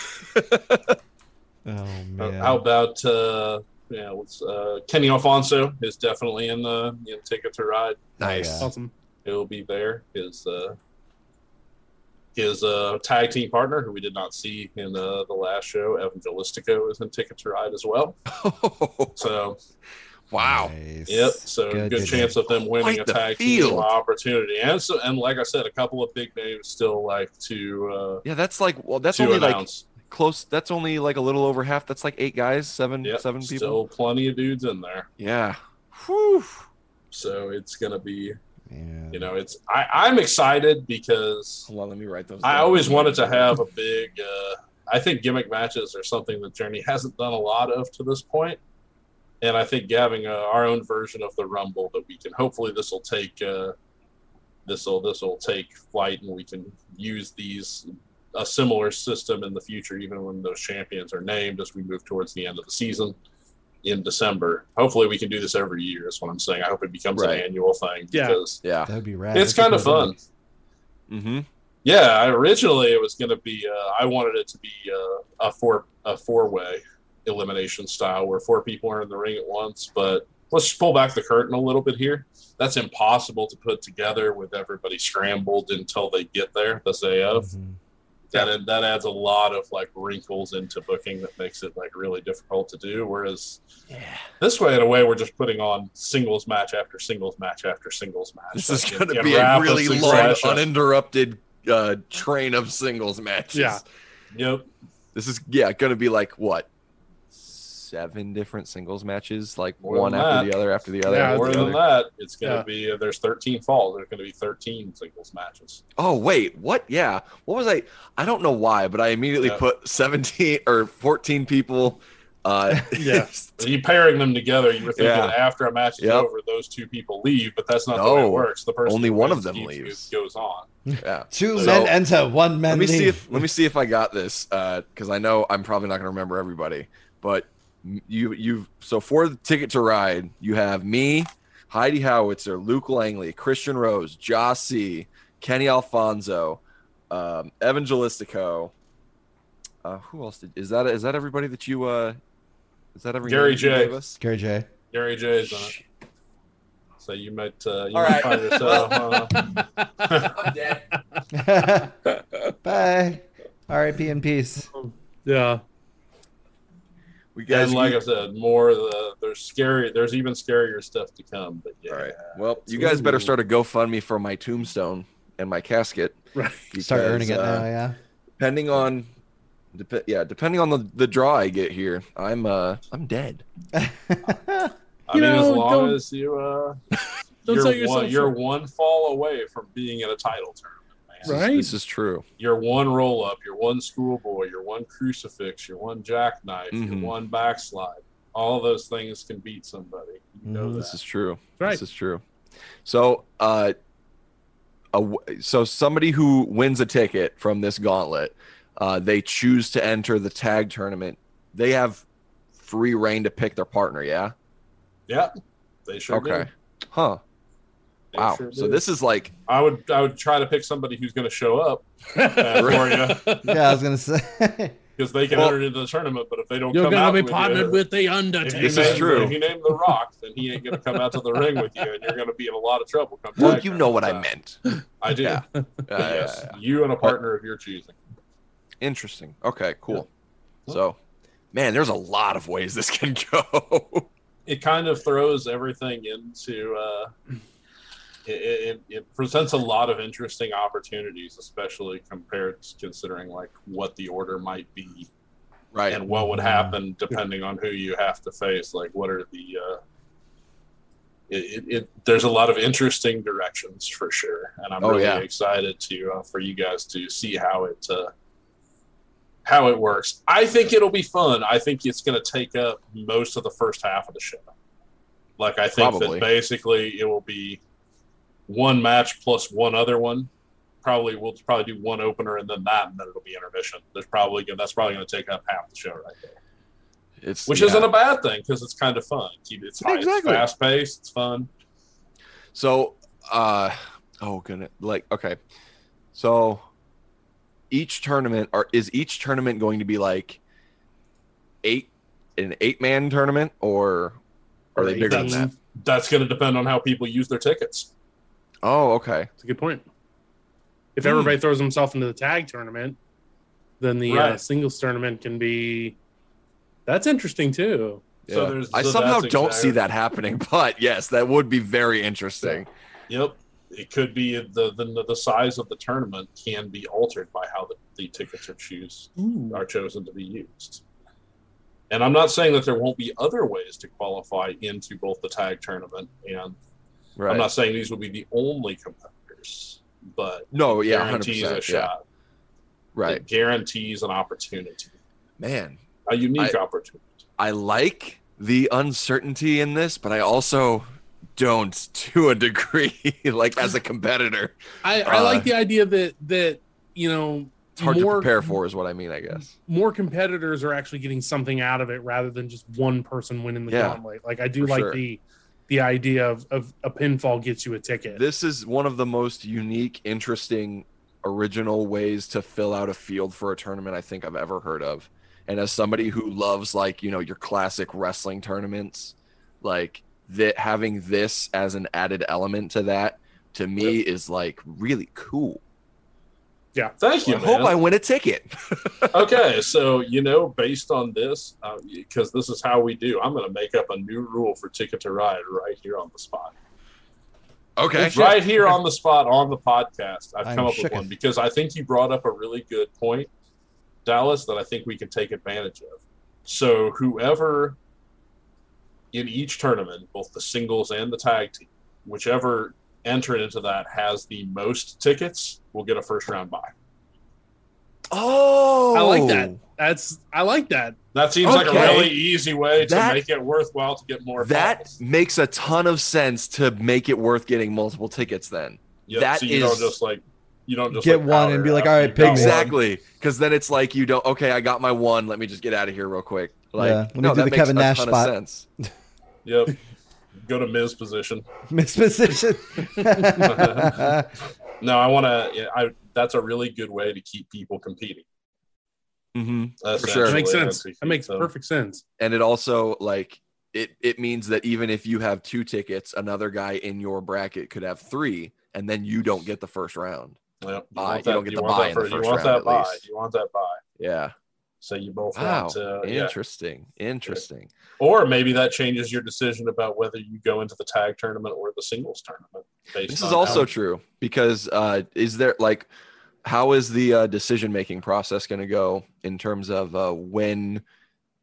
Oh Uh, man. How about uh, yeah? What's uh, Kenny Alfonso is definitely in the in Ticket to Ride. nice. Yeah. Awesome. He'll be there. His uh, his uh, tag team partner, who we did not see in uh, the last show, Evangelistico, is in Ticket to Ride as well. (laughs) So wow. Nice. yep. So good, good. chance of them winning Quite a the tag team opportunity. And so and like I said, a couple of big names still like to uh, Yeah, that's like well, that's to only like close. That's only like a little over half. That's like eight guys, seven, Yep, seven people. still plenty of dudes in there. Yeah. Whew. So it's gonna be Man. you know it's I, i'm excited because Hold on, let me write those. i always wanted to have a big uh, i think gimmick matches are something that journey hasn't done a lot of to this point and i think having uh, our own version of the rumble that we can hopefully this will take uh, this will this will take flight and we can use these a similar system in the future even when those champions are named as we move towards the end of the season in december hopefully we can do this every year is what i'm saying i hope it becomes Right. an annual thing Yeah. because Yeah. That would be rad. it's That's kind of fun. Mm-hmm. yeah, originally it was going to be. Uh, I wanted it to be uh, a four a four way elimination style where four people are in the ring at once. But let's just pull back the curtain a little bit here. That's impossible to put together with everybody scrambled until they get there. The day of Mhm. that that adds a lot of like wrinkles into booking that makes it like really difficult to do. Whereas Yeah. this way, in a way, we're just putting on singles match after singles match after singles match. This like, is going to be a really long, uninterrupted uh, train of singles matches. Yeah. Yep. This is yeah going to be like what seven different singles matches, like More one after that. the other after the other. Yeah, More the than other. that, it's going to Yeah. be uh, there's 13 falls. There's going to be 13 singles matches. Oh wait, what? Yeah, what was I? I don't know why, but I immediately Yeah. put seventeen or fourteen people. Uh, (laughs) (laughs) Yeah. So you pairing them together, you were thinking Yeah. after a match is Yep. over, those two people leave, but that's not the way it works. The person Only one of them keeps- leaves. goes on. yeah. (laughs) Two So- men enter, one man let me leave. see if let me see if I got this because I know I'm probably not going to remember everybody. But m- you you've so for the ticket to ride, you have me, Heidi Howitzer, Luke Langley, Christian Rose, Josh C, Kenny Alfonso, um, Evangelistico. Uh, who else did is that? Is that everybody that you? Uh, is that every Gary name you J. gave us? Gary J. Gary J's on it. So you might uh, you All might right. find yourself. Uh, (laughs) I'm dead. (laughs) Bye. R.I.P. in peace. yeah. We guys. and like you- I said, more the there's scary. There's even scarier stuff to come. But yeah, all right. Well, you guys better start a GoFundMe for my tombstone and my casket. (laughs) Right. Start earning it uh, now, yeah. depending on dep- yeah depending on the, the draw i get here i'm uh i'm dead (laughs) I You mean, as know, long don't- as you uh, (laughs) Don't you're sell yourself one, you're one fall away from being in a title tournament, man. Right. this is true You're one roll up, you're one schoolboy, you're one crucifix, you're one jackknife, Mhm. you're one backslide. All of those things can beat somebody. You know that. this is true Right. this is true so uh a w so somebody who wins a ticket from this gauntlet uh they choose to enter the tag tournament they have free reign to pick their partner yeah yeah, they sure okay do. huh They wow sure so do. this is like I would I would try to pick somebody who's going to show up uh, for you (laughs) Yeah, I was gonna say. (laughs) because they can Well- enter into the tournament. But if they don't You're come gonna out be with partnered you, with the if Undertaker. This is true. If you name The Rock, then he ain't going to come out to the ring with you, and you're going to be in a lot of trouble. Come well you know what i tournament. meant (laughs) I do. Yeah. Yeah, yeah, yes, yeah. you and a partner of your choosing. Interesting. Okay, cool. So, man, there's a lot of ways this can go. it kind of throws everything into uh, it, it, it presents a lot of interesting opportunities especially compared to considering like what the order might be right. and what would happen depending on who you have to face like what are the uh, it, it, it there's a lot of interesting directions for sure and i'm Oh, really yeah. excited to uh, for you guys to see how it uh, how it works i think it'll be fun i think it's going to take up most of the first half of the show like i think Probably. that basically it will be one match plus one other one probably we'll probably do one opener and then that and then it'll be intermission there's probably gonna that's probably going to take up half the show right there It's which yeah. isn't a bad thing because it's kind of fun. It's, high, Exactly. it's fast paced, it's fun. So, uh, oh goodness, like okay, so each tournament or is each tournament going to be like eight an eight man tournament or are they bigger than that? that's going to depend on how people use their tickets. Oh, okay. It's a good point. If Hmm. everybody throws himself into the tag tournament, then the uh, singles tournament can be. That's interesting too. So there's- I so somehow don't see that happening, (laughs) but yes, that would be very interesting. Yep, it could be the the, the size of the tournament can be altered by how the, the tickets are choose are chosen to be used. And I'm not saying that there won't be other ways to qualify into both the tag tournament, and Right. I'm not saying these will be the only competitors, but no, yeah, hundred guarantees a percent. Yeah. shot. Right. It guarantees an opportunity, Man, a unique I- opportunity. I like the uncertainty in this, but I also don't to a degree, (laughs) like as a competitor. I, I Uh, like the idea that that you know It's hard more to prepare for, is what I mean, I guess. more competitors are actually getting something out of it rather than just one person winning the Yeah, gauntlet. Like I do like sure. the the idea of, of a pinfall gets you a ticket. This is one of the most unique, interesting, original ways to fill out a field for a tournament I think I've ever heard of. And as somebody who loves like, you know, your classic wrestling tournaments, like that having this as an added element to that to me is like really cool. Yeah, thank you, I hope I win a ticket. (laughs) okay, so you know, based on this, uh, because this is how we do, I'm going to make up a new rule for Ticket to Ride right here on the spot. okay. Right here on the spot on the podcast, I've I'm come up with one because I think you brought up a really good point, Dallas, that I think we can take advantage of. So whoever in each tournament, both the singles and the tag team, whichever entered into that has the most tickets will get a first round buy. Oh, I like that. That's I like that. That seems like a really easy way to That- make it worthwhile to get more. That balls. makes a ton of sense to make it worth getting multiple tickets. Then Yep, that so you don't just like you don't just Get like, one and be like, "All right, You pig got me." one. exactly because then it's like you don't. Okay, I got my one. Let me just get out of here real quick. Like, Yeah, let me no, do that the makes Kevin a Nash ton spot. of sense. (laughs) (laughs) Yep. Go to Miz position. (laughs) Misposition. (laughs) No, I want to. I that's a really good way to keep people competing. hmm sure. That makes sense. to That makes keep them- perfect sense. and it also like it it means that even if you have two tickets, another guy in your bracket could have three, and then you don't get the first round. Yep. You Bye. want You that- don't get the want bye that in the for- You want round that buy. You want that buy. Yeah. So you both Wow. want to. Yeah. Interesting. Interesting. Or maybe that changes your decision about whether you go into the tag tournament or the singles tournament. This is also how- true because uh, is there like how is the uh, decision making process going to go in terms of uh, when?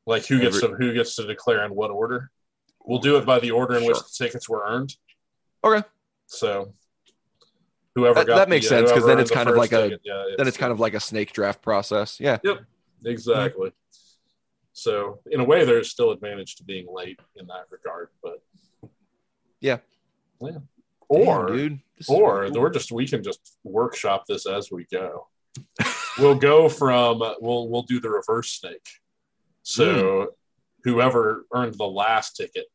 like who gets Every- to who gets to declare in what order. We'll do it by the order in which the tickets were earned. Okay. So whoever That- got that makes the, uh, sense, 'cause whoever then it's the kind of like a- ticket, yeah, Then it's kind of like a snake draft process. Yeah. Exactly. So in a way, there's still advantage to being late in that regard, but Yeah. yeah. Damn, Or dude, this or really cool. we're just we can just workshop this as we go. we'll go from we'll we'll do the reverse snake. So Hmm. whoever earned the last ticket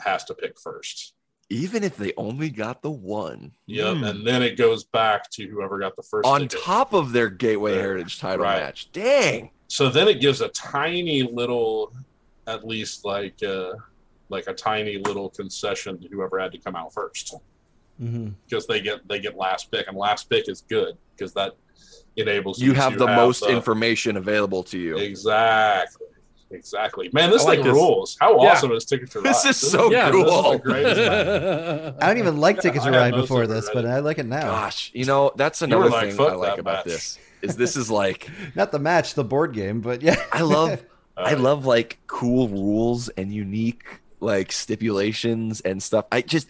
has to pick first. even if they only got the one. Yep, Hmm. and then it goes back to whoever got the first on ticket. top of their Gateway Right. Heritage title Right. match. Dang. So then it gives a tiny little, at least like uh, like a tiny little concession to whoever had to come out first. Mhm. because they get they get last pick, and last pick is good because that enables You to have the most the- information available to you. Exactly, exactly. Man, this I like thing this. rules. How Yeah. awesome is Ticket to Ride? This is so yeah, cool. This is the greatest thing. (laughs) I don't even like Tickets I to Ride before this, but. I like it now. Gosh, you know that's another like, thing "Fuck I like about match." this. Is this is like (laughs) Not the match, the board game, but yeah. I love (laughs) I Uh, love like cool rules and unique like stipulations and stuff. I just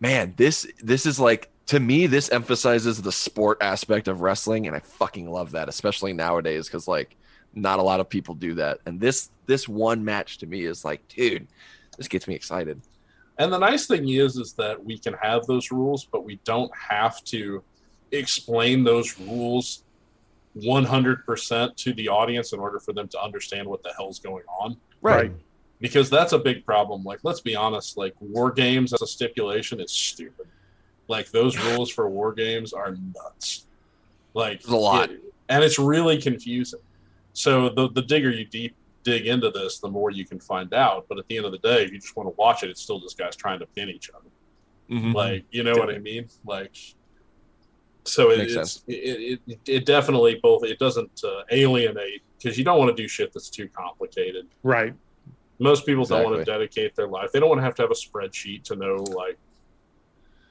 man, this this is like to me this emphasizes the sport aspect of wrestling and I fucking love that, especially nowadays cuz like not a lot of people do that. And this this one match to me is like, dude, this gets me excited. And the nice thing is, is that we can have those rules, but we don't have to explain those rules 100% to the audience in order for them to understand what the hell's going on. Right. Because that's a big problem. Like, let's be honest, like, war games as a stipulation is stupid. Like, those (laughs) rules for war games are nuts. Like, There's a lot. it- and it's really confusing. So, the, the digger you deep dig into this, the more you can find out. But at the end of the day, if you just want to watch it, it's still just guys trying to pin each other. Mhm. Like, you know what I mean? Like, so it, Makes it's it, it, it definitely both. It doesn't uh, alienate because you don't want to do shit that's too complicated. Right. Most people don't want to dedicate their life. They don't want to have to have a spreadsheet to know like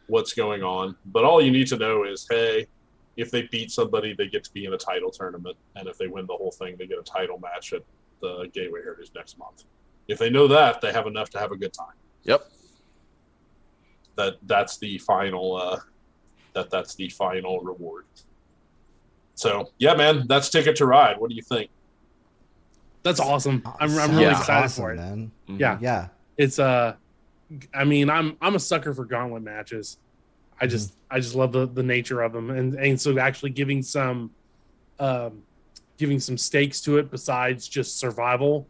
what's going on. But all you need to know is, hey, if they beat somebody, they get to be in a title tournament, and if they win the whole thing, they get a title match at the Gateway Heritage next month. If they know that, they have enough to have a good time. Yep. That that's the final. Uh, that that's the final reward. So yeah, man, that's Ticket to Ride. What do you think? That's awesome. I'm, I'm really Yeah. excited awesome, for it. man. Yeah. Yeah. It's uh I mean, I'm I'm a sucker for gauntlet matches. I just I just love the the nature of them and and so actually giving some um giving some stakes to it besides just survival,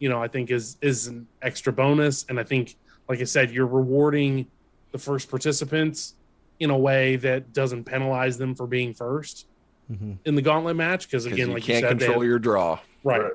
you know, I think is is an extra bonus and I think like I said you're rewarding the first participants in a way that doesn't penalize them for being first hmm in the gauntlet match because again you like can't you said they can't control have- your draw. right. Right.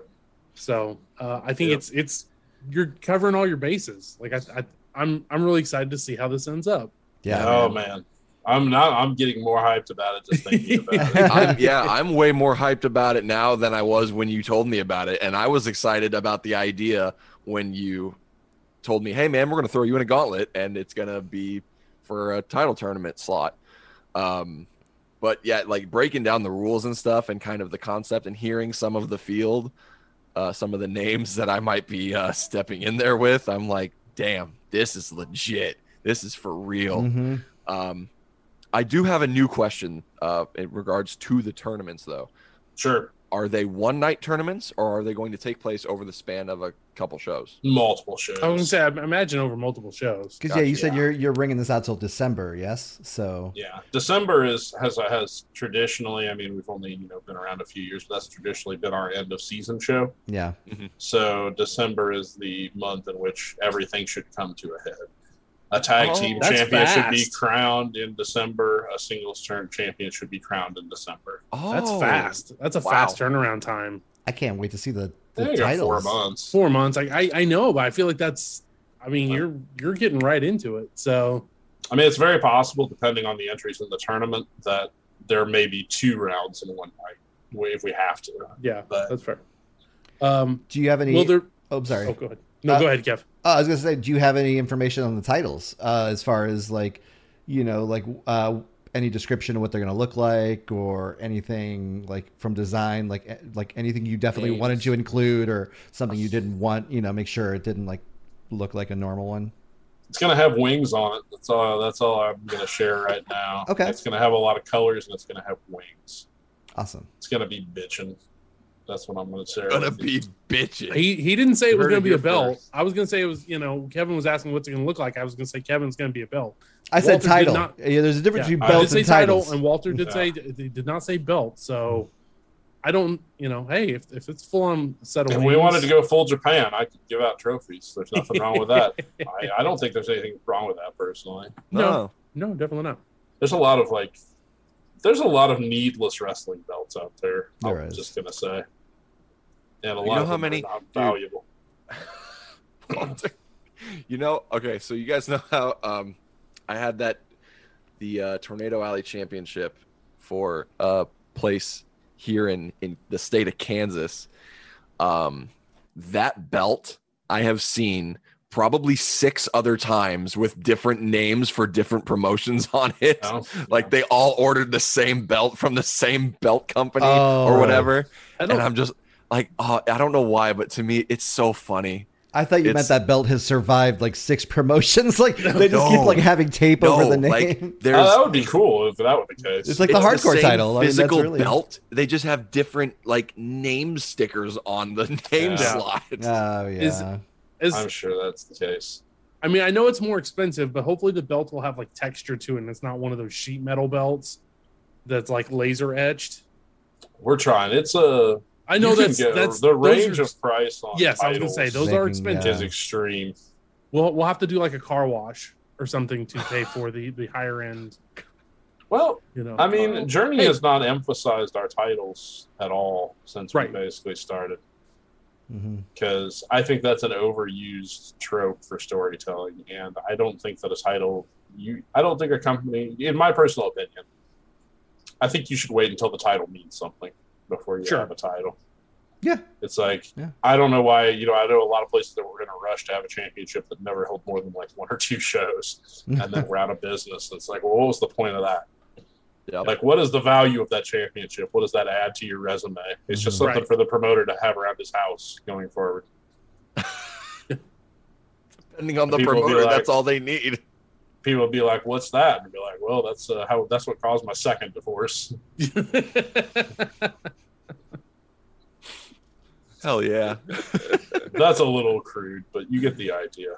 So uh, I think Yep. it's it's you're covering all your bases. Like I, I I'm I'm really excited to see how this ends up. Yeah. oh man, I'm not. I'm getting more hyped about it just thinking (laughs) about it. I'm, yeah, I'm way more hyped about it now than I was when you told me about it. And I was excited about the idea when you told me, hey, man, we're going to throw you in a gauntlet and it's going to be for a title tournament slot. Um, but yeah, like breaking down the rules and stuff and kind of the concept and hearing some of the field, uh, some of the names that I might be uh, stepping in there with, I'm like, damn, this is legit. This is for real. Mhm. Um, I do have a new question uh, in regards to the tournaments, though. Sure. Are they one night tournaments or are they going to take place over the span of a couple shows? Multiple shows. I was gonna say, I imagine over multiple shows. Because yeah, you Gotcha, said yeah. you're you're bringing this out till December, yes? So Yeah, December is has has traditionally. I mean, we've only you know been around a few years, but that's traditionally been our end of season show. yeah, mm-hmm. So December is the month in which everything should come to a head. A tag Oh, team that's champion should be crowned in December. A singles turn champion should be crowned in December. Oh, That's fast. That's a wow. fast turnaround time. I can't wait to see the, the There titles. four months. Four months. I, I I know, but I feel like that's. I mean, you're you're getting right into it. So I mean, it's very possible, depending on the entries in the tournament, that there may be two rounds in one night if we have to. yeah, But- that's fair. Um, Do you have any? well, there. oh, sorry. Oh, go ahead. No, Uh, go ahead, Kev. Oh, I was gonna say, do you have any information on the titles uh, as far as like, you know, like uh, any description of what they're gonna look like, or anything like from design, like eh, like anything you definitely Names. wanted to include, or something you didn't want, you know, make sure it didn't like look like a normal one. It's gonna have wings on it. That's all. That's all I'm gonna share right now. Okay. It's gonna have a lot of colors and it's gonna have wings. Awesome. It's gonna be bitching. That's what I'm gonna share. Gonna be bitching. He he didn't say it was Heard going it to be a here belt. first. I was going to say it was. You know, Kevin was asking what's it going to look like. I was going to say Kevin's going to be a belt. I said Walter did title. not- yeah, there's a difference Yeah, between I I did belts say and title, titles. and Walter did Yeah. say they did not say belt. So I don't. You know, hey, if if it's full on set of If wings, we wanted to go full Japan, I could give out trophies. There's nothing wrong with that. (laughs) I, I don't think there's anything wrong with that personally. no, oh. no, definitely not. There's a lot of like, there's a lot of needless wrestling belts out there. There I'm is. just gonna say, and a You lot know of how them many- are not valuable. (laughs) you know, okay, so you guys (laughs) know how um I had that the uh, Tornado Alley Championship for a place here in in the state of Kansas. Um that belt I have seen probably six other times with different names for different promotions on it. (laughs) No? Like they all ordered the same belt from the same belt company Oh. or whatever. And. I'm just like, oh, I don't know why, but to me, it's so funny. I thought you It's- meant that belt has survived like six promotions. (laughs) Like they just keep like having tape over the name. like (laughs) there's Uh, that would be cool if that were the case. It's like the it's hardcore same title. I mean, that's Physical really- belt. They just have different like name stickers on the name Yeah. slot. oh yeah. Is- As- I'm sure that's the case. I mean, I know it's more expensive, but hopefully the belt will have like texture to it, and it's not one of those sheet metal belts that's like laser etched. We're trying. It's a. I know you that's get- that's the range are- of price on. Yes, I was gonna say titles those are Making, expensive. is uh, extreme. We'll we'll have to do like a car wash or something to pay for the the higher end. Well, You know, I mean, Journey Hey. has not emphasized our titles at all since Right. we basically started. Mhm. because I think that's an overused trope for storytelling, and I don't think that a title you I don't think a company, in my personal opinion, I think you should wait until the title means something before you Sure. have a title. Yeah. It's like Yeah. I don't know why you know I know a lot of places that we're in a rush to have a championship that never held more than like one or two shows, (laughs) and then we're out of business. It's like, well, what was the point of that? Yep. Like, what is the value of that championship? What does that add to your resume? It's just Mhm. something Right. for the promoter to have around his house going forward. (laughs) Depending on the People promoter, like- that's all they need. People will be like, "What's that?" And be like, "Well, that's uh, how that's what caused my second divorce." (laughs) Hell yeah. (laughs) that's a little crude, but you get the idea.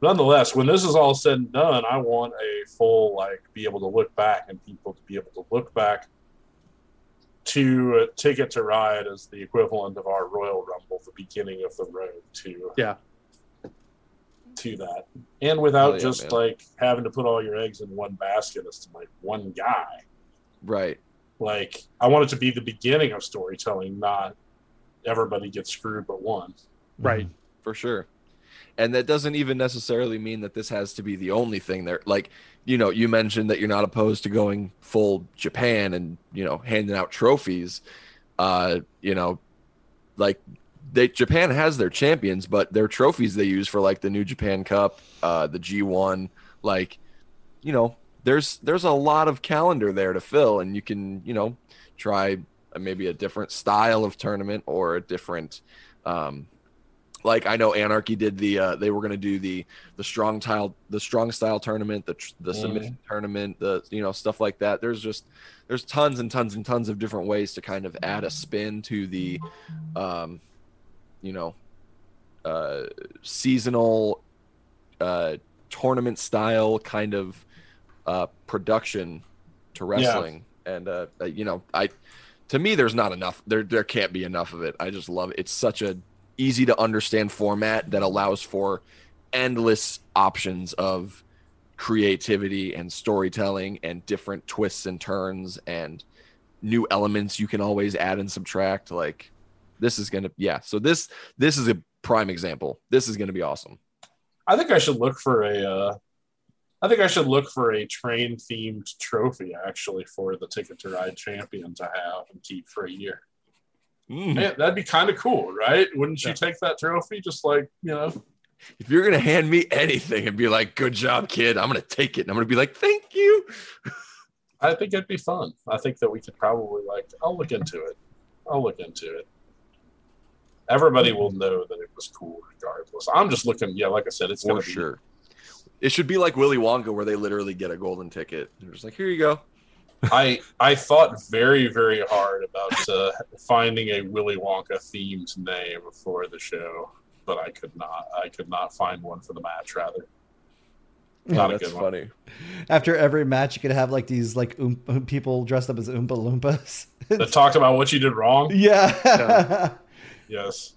Nonetheless, when this is all said and done, I want a full like be able to look back and people to be able to look back to uh, Ticket to Ride as the equivalent of our Royal Rumble, the beginning of the road to Yeah. to that, and without Oh, yeah, just man. like having to put all your eggs in one basket as to like one guy. right. Like I want it to be the beginning of storytelling, not everybody gets screwed but one. right. for sure. And that doesn't even necessarily mean that this has to be the only thing there. Like, you know, you mentioned that you're not opposed to going full Japan and, you know, handing out trophies. Uh, you know, like they Japan has their champions, but their trophies they use for like the New Japan Cup, uh, the G1, like, you know, there's there's a lot of calendar there to fill and you can, you know, try maybe a different style of tournament or a different um like I know Anarchy did the uh they were going to do the the strong tile the strong style tournament, the the Mhm. submission tournament, the you know stuff like that. There's just there's tons and tons and tons of different ways to kind of add a spin to the um you know uh seasonal uh tournament style kind of uh production to wrestling and uh uh, you know I to me there's not enough there there can't be enough of it i just love it it's such a easy to understand format that allows for endless options of creativity and storytelling and different twists and turns and new elements you can always add and subtract like this is gonna yeah so this this is a prime example this is gonna be awesome I think I should look for a. Uh, I think I should look for a train themed trophy actually for the Ticket to Ride champion to have and keep for a year. Mm. Man, that'd be kind of cool, right? Wouldn't you take that trophy? Just like you know, if you're gonna hand me anything and be like good job kid i'm gonna take it and i'm gonna be like thank you (laughs) I think it'd be fun. I think that we could probably like. I'll look into it. I'll look into it. Everybody will know that it was cool regardless. I'm just looking. Yeah, like I said, it's for gonna be sure it should be like willy wonka where they literally get a golden ticket they're just like here you go I I thought very very hard about uh, finding a Willy Wonka themed name for the show, but I could not. I could not find one for the match. Rather, not a that's good one. After every match, you could have like these like oom- oom- people dressed up as Oompa Loompas. (laughs) That talked about what you did wrong. yeah. Yes.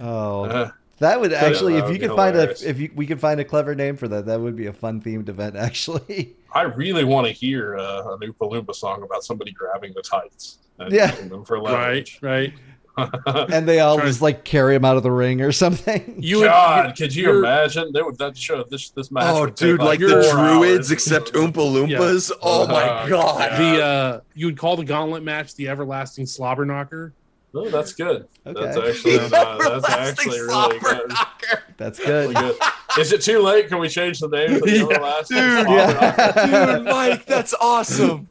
oh, Uh, that would actually, that if would you be could find a, if you, we could find a clever name for that, that would be a fun themed event. (laughs) Actually, I really want to hear a, an Oompa Loompa song about somebody grabbing the tights and Yeah. using them for Right, leverage. right. right. (laughs) and they all just like carry him out of the ring or something. (laughs) You would- God, could you imagine? They would that show this this match. oh dude like the druids hours. except oompa loompas oh my Uh, god yeah. the uh you would call the gauntlet match the everlasting slobber knocker. Oh, that's good. Okay. That's actually uh, (laughs) that's actually really good. knocker. That's Really good. Good. Is it too late? Can we change the name the Yeah, dude, yeah. Dude mike that's awesome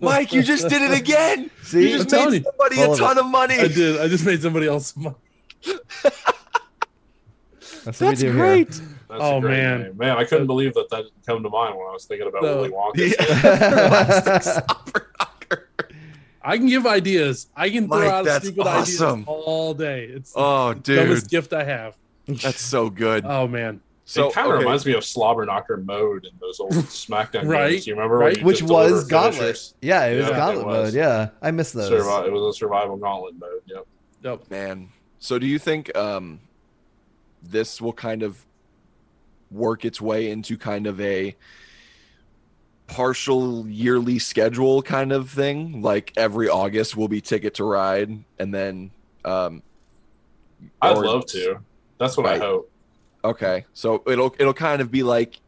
mike you just did it again See, you I'm just made somebody Full a ton it. of money I did. I just made somebody else. money. (laughs) that's what that's we do great That's Oh, a great man. name. man! I couldn't believe that that didn't come to mind when I was thinking about No. Willy Wonka. Yeah. Everlastic (laughs) slobber knocker. I can give ideas. I can throw Mike, out that's stupid awesome. ideas all day. It's oh the dumbest dude gift I have. that's so good Oh man. So it kind of okay. reminds me of Slobber Knocker mode in those old (laughs) SmackDown Right, games. You remember? right. You Which was Gauntlet. finishers? Yeah, it was Yeah, it Gauntlet was. mode. Yeah, I missed those. Survi- it was a survival gauntlet mode. Yep. Yep. man so do you think um this will kind of work its way into kind of a partial yearly schedule kind of thing like every august will be ticket to ride and then um I'd love to. That's what Right. I hope. Okay, so it'll it'll kind of be like,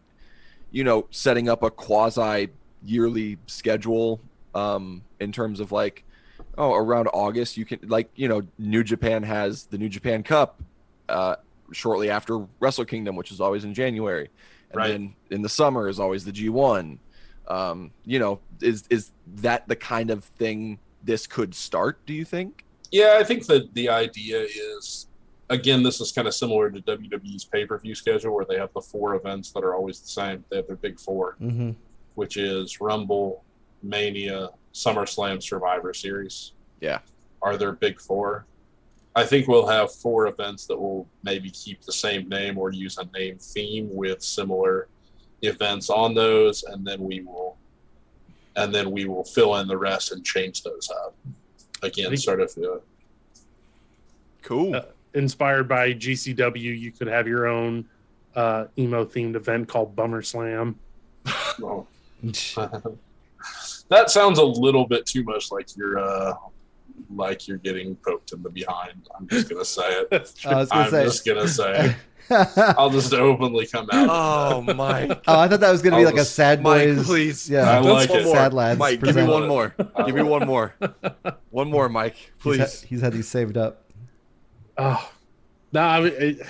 you know, setting up a quasi yearly schedule, um, in terms of like, oh, around August you can like you know New Japan has the New Japan Cup, uh, shortly after Wrestle Kingdom, which is always in January, and Right. then in the summer is always the G one. Um, you know, is is that the kind of thing this could start? Do you think? Yeah, I think that the idea is again, this is kind of similar to WWE's pay per view schedule where they have the four events that are always the same. They have their big four, hmm which is Rumble, Mania, SummerSlam, Survivor Series. Yeah. Are their big four. I think we'll have four events that will maybe keep the same name or use a name theme with similar events on those, and then we will and then we will fill in the rest and change those up. Again, sort of uh, Cool. Uh, Inspired by GCW, you could have your own uh, emo themed event called Bummer Slam. well, (laughs) that sounds a little bit too much like you're uh like you're getting poked in the behind. I'm just gonna say it. (laughs) I was gonna I'm say. just gonna say. I'll just openly come out. (laughs) Oh my Oh, I thought that was gonna be I'll like a just- sad Mike, boys. please. Yeah, I like one it. more. Sad lads Mike, give me one more. Give me one more. One more, Mike, He's, please. he's had these saved up. Oh, no, I, mean, it,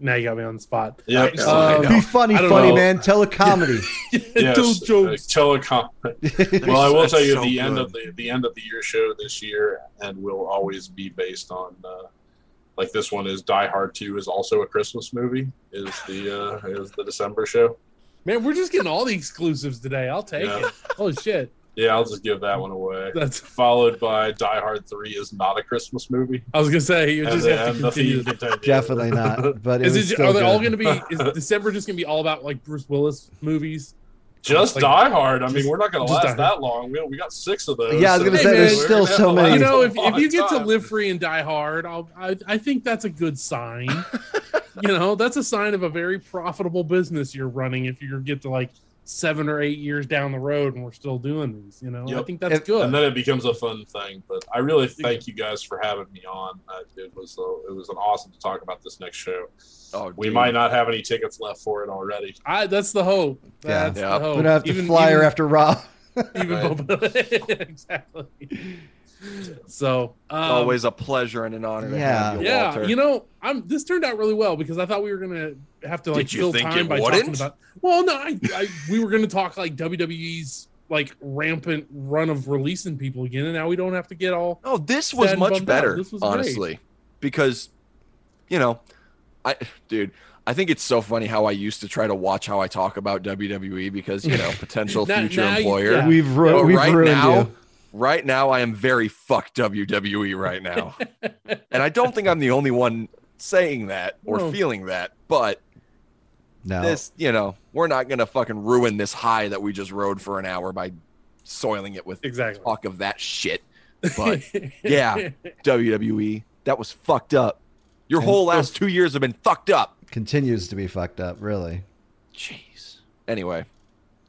now you got me on the spot. Yep. I know, I know. Be funny, funny know. man. Tell a comedy. Yes, Those uh, jokes. telecom. (laughs) Well, I will tell you so the end of the the end of the year show this year, and will always be based on uh, like this one is Die Hard Two is also a Christmas movie. Is the uh, is the December show? Man, we're just getting all the exclusives today. I'll take Yeah. it. Oh shit. Yeah, I'll just give that one away. That's Followed by Die Hard Three is not a Christmas movie. I was gonna say you just the, have and to the continue. Definitely not. But it Is it are they all gonna be is (laughs) December just gonna be all about like Bruce Willis movies? Just Like, Die Hard. I mean, just- we're not going to last that long. We, we got six of those. Yeah, I was gonna say, we're there's gonna still so to many. You know, if, if you get to live free and die hard, I'll, I I think that's a good sign. (laughs) you know, that's a sign of a very profitable business you're running if you get to like seven or eight years down the road and we're still doing these. You know, I think that's If- good. and then it becomes a fun thing. But I really thank you guys for having me on. Uh, it was uh, it was an awesome to talk about this next show. Oh, We dude. might not have any tickets left for it already. I that's the hope. Yeah. That's Yeah. the hope. We're gonna have to Even- fly her even- after Raw. (laughs) even (laughs) exactly. So um, always a pleasure and an honor to Yeah. have you, yeah, Walter. you know, I'm. This turned out really well because I thought we were gonna have to like fill time it by talking wouldn't? about. Well, no, I, I we were gonna talk like WWE's like rampant run of releasing people again, and now we don't have to get all. Oh, this was much better, This was great. honestly, because you know, I, dude, I think it's so funny how I used to try to watch how I talk about WWE because you know, (laughs) potential future now you- employer. yeah. We've ru- we've right ruined now, you. Right now, I am very fuck WWE right now, and I don't think I'm the only one saying that or No. feeling that, but No. this, you know, we're not gonna fucking ruin this high that we just rode for an hour by soiling it with Exactly. talk of that shit. But (laughs) yeah. WWE, that was fucked up. Your And- whole last two years have been fucked up. Continues to be fucked up, really. Jeez. Anyway,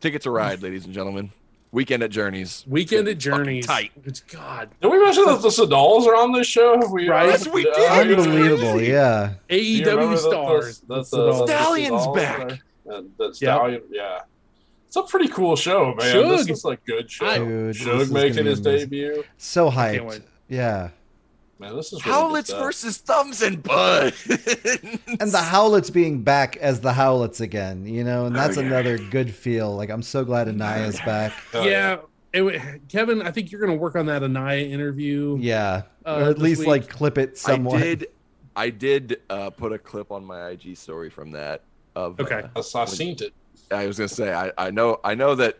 tickets to ride, ladies and gentlemen. Weekend at Journeys. Weekend at Journeys. tight. It's God. Did we mention that the Sydals are on this show? Have we, Right. Yes, we did. are Unbelievable, yeah. do you remember AEW stars. that- That's that- it all. that- Stallions Sydals back. are- That, that Stallion, yeah. It's a pretty cool show, man. Shug. This is a good show. I- Dude, Shug making his amazing. debut. So hyped. Yeah. Man, this is really good Howlets versus Thumbs and Bud. (laughs) And the Howlets being back as the Howlets again, you know, and that's Oh, yeah. another good feel. Like I'm so glad Anaya's (laughs) back. Oh, yeah. it Kevin, I think you're going to work on that Anaya interview. Yeah. Uh, or at least week. like clip it somewhat. I did. I did uh, put a clip on my IG story from that. Of Okay. uh, I, I seen it. I was gonna say I, I know I know that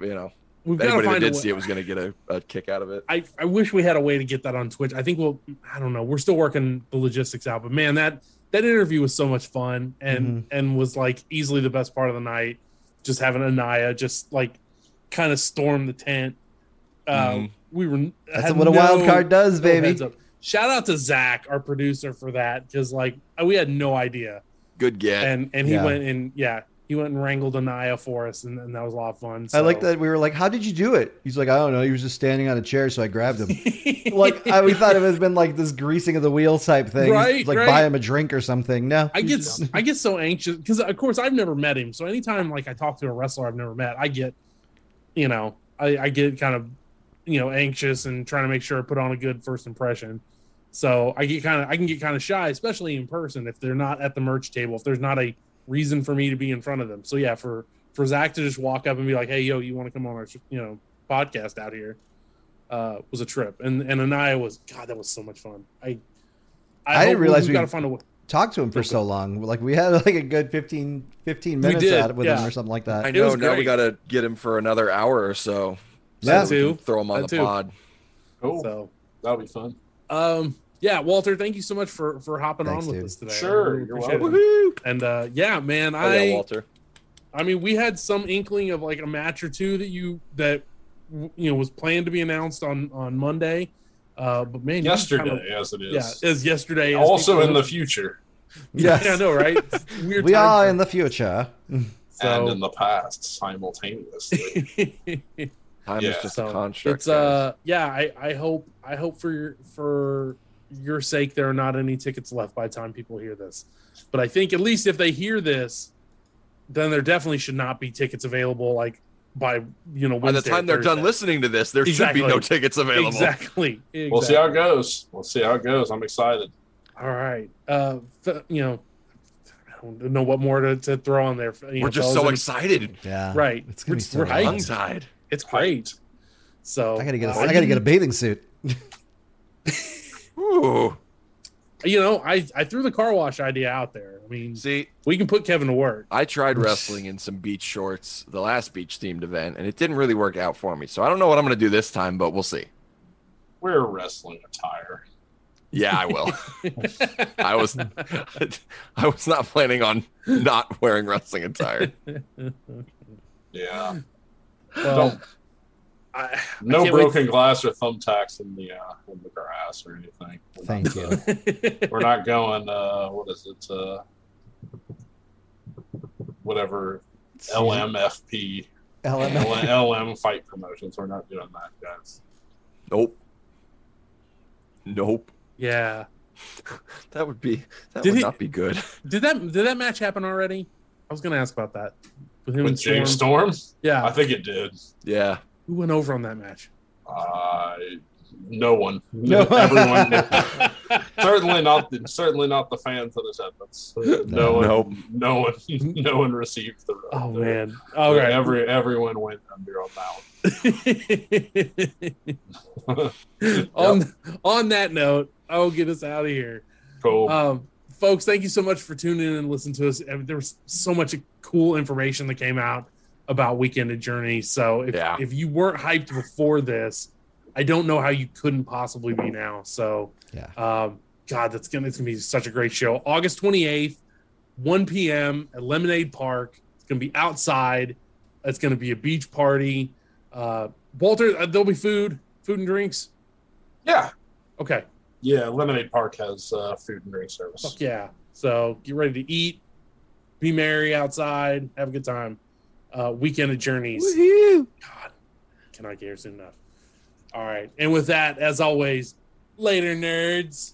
you know We've got to anybody that find a did way- see it was gonna get a, a kick out of it. I, I wish we had a way to get that on Twitch. I think we'll I don't know. We're still working the logistics out, but man, that that interview was so much fun and Mhm. and was like easily the best part of the night. Just having Anaya just like kind of storm the tent. Uh, Mhm. We were That's had what a wild card does, baby. heads up. Shout out to Zach, our producer, for that because like we had no idea, Good get. and and he Yeah. went and yeah he went and wrangled Anaya for us, and, and that was a lot of fun. I like that we were like, "How did you do it?" He's like, "I don't know. He was just standing on a chair, so I grabbed him." (laughs) like I, we thought it had been like this greasing of the wheels type thing, Right, like right. buy him a drink or something. No, I get (laughs) I get so anxious because of course I've never met him. So anytime like I talk to a wrestler I've never met, I get, you know, I, I get kind of, you know, anxious and trying to make sure I put on a good first impression. So I get kind of I can get kind of shy, especially in person if they're not at the merch table, if there's not a reason for me to be in front of them. So yeah, for for Zach to just walk up and be like, "Hey, yo, you want to come on our you know podcast out here?" Uh, was a trip, and and Anaya was God, that was so much fun. I I didn't realize we we- got to find a way. talked to him for so long. Like we had like a good 15, 15 minutes out with him or something like that. I know was now we gotta get him for another hour or so. Yeah. so That too. throw him on That the too. pod. Cool. So That'll be fun. Um, yeah, Walter, thank you so much for for hopping Thanks, on with dude. us today. Sure, really you're welcome. it. And uh, yeah, man, Oh, I yeah, Walter. I mean, we had some inkling of like a match or two that you that you know was planned to be announced on on Monday. Uh, but man, Yesterday, kinda- as it is. yeah, as yesterday. as also people- in the future (laughs) yeah, Yes. I know, right? (laughs) Weird. We time are frame. in the future. (laughs) and in the past simultaneously. Time Yeah. is just So a construct. it's uh yeah i i hope i hope for your for your sake there are not any tickets left by the time people hear this but i think at least if they hear this then there definitely should not be tickets available like by you know By the time they're done listening to this, there should be no tickets available. exactly, We'll see how it goes. We'll see how it goes. I'm excited. all right uh you know I don't know what more to, to throw on there. you We're know, just so And excited. Yeah. Right. It's gonna We're- so we're hyped. Tied. It's great. So I gotta get. A, uh, I gotta get a bathing suit. (laughs) Ooh. You know, I I threw the car wash idea out there. I mean, See, we can put Kevin to work. I tried (laughs) wrestling in some beach shorts the last beach themed event, and it didn't really work out for me. So I don't know what I'm going to do this time, but we'll see. Wear wrestling attire. Yeah, I will. (laughs) I was, (laughs) I was not planning on not wearing wrestling attire. Yeah. Well, I, I No can't wait- broken glass or thumbtacks in the uh, in the grass or anything. We're Thank not, you. (laughs) We're not going. Uh, what is it? Uh, whatever LMFP LM. LM fight promotions. We're not doing that, guys. Nope. Nope. yeah. (laughs) That would be that Did would he- not be good. Did that did that match happen already? I was gonna ask about that. With him With and Storm. James Storm, Yeah. I think it did. Yeah. Who went over on that match? Uh, no one. (laughs) No. Everyone. (laughs) certainly not. The, certainly not the fans in attendance. No, one. Nope. No one. No one received the. Oh the- man. All right. Every everyone went under on that one. (laughs) on on that note, I'll get us out of here. Cool. Um, folks, thank you so much for tuning in and listening to us. I mean, There was so much cool information that came out about Weekend of Journey. So if, Yeah. if you weren't hyped before this, I don't know how you couldn't possibly be now. So Yeah. um, God, that's gonna it's gonna be such a great show. August 28th, 1 p.m. at Lemonade Park. It's gonna be outside. It's gonna be a beach party. Uh, Walter, uh, there'll be food, food and drinks. yeah. Okay. Yeah. Lemonade Park has uh, food and drink service. Fuck yeah. So get ready to eat, be merry outside, have a good time. Uh, weekend of journeys. God, cannot get here soon enough. All right. And with that, as always, later, nerds.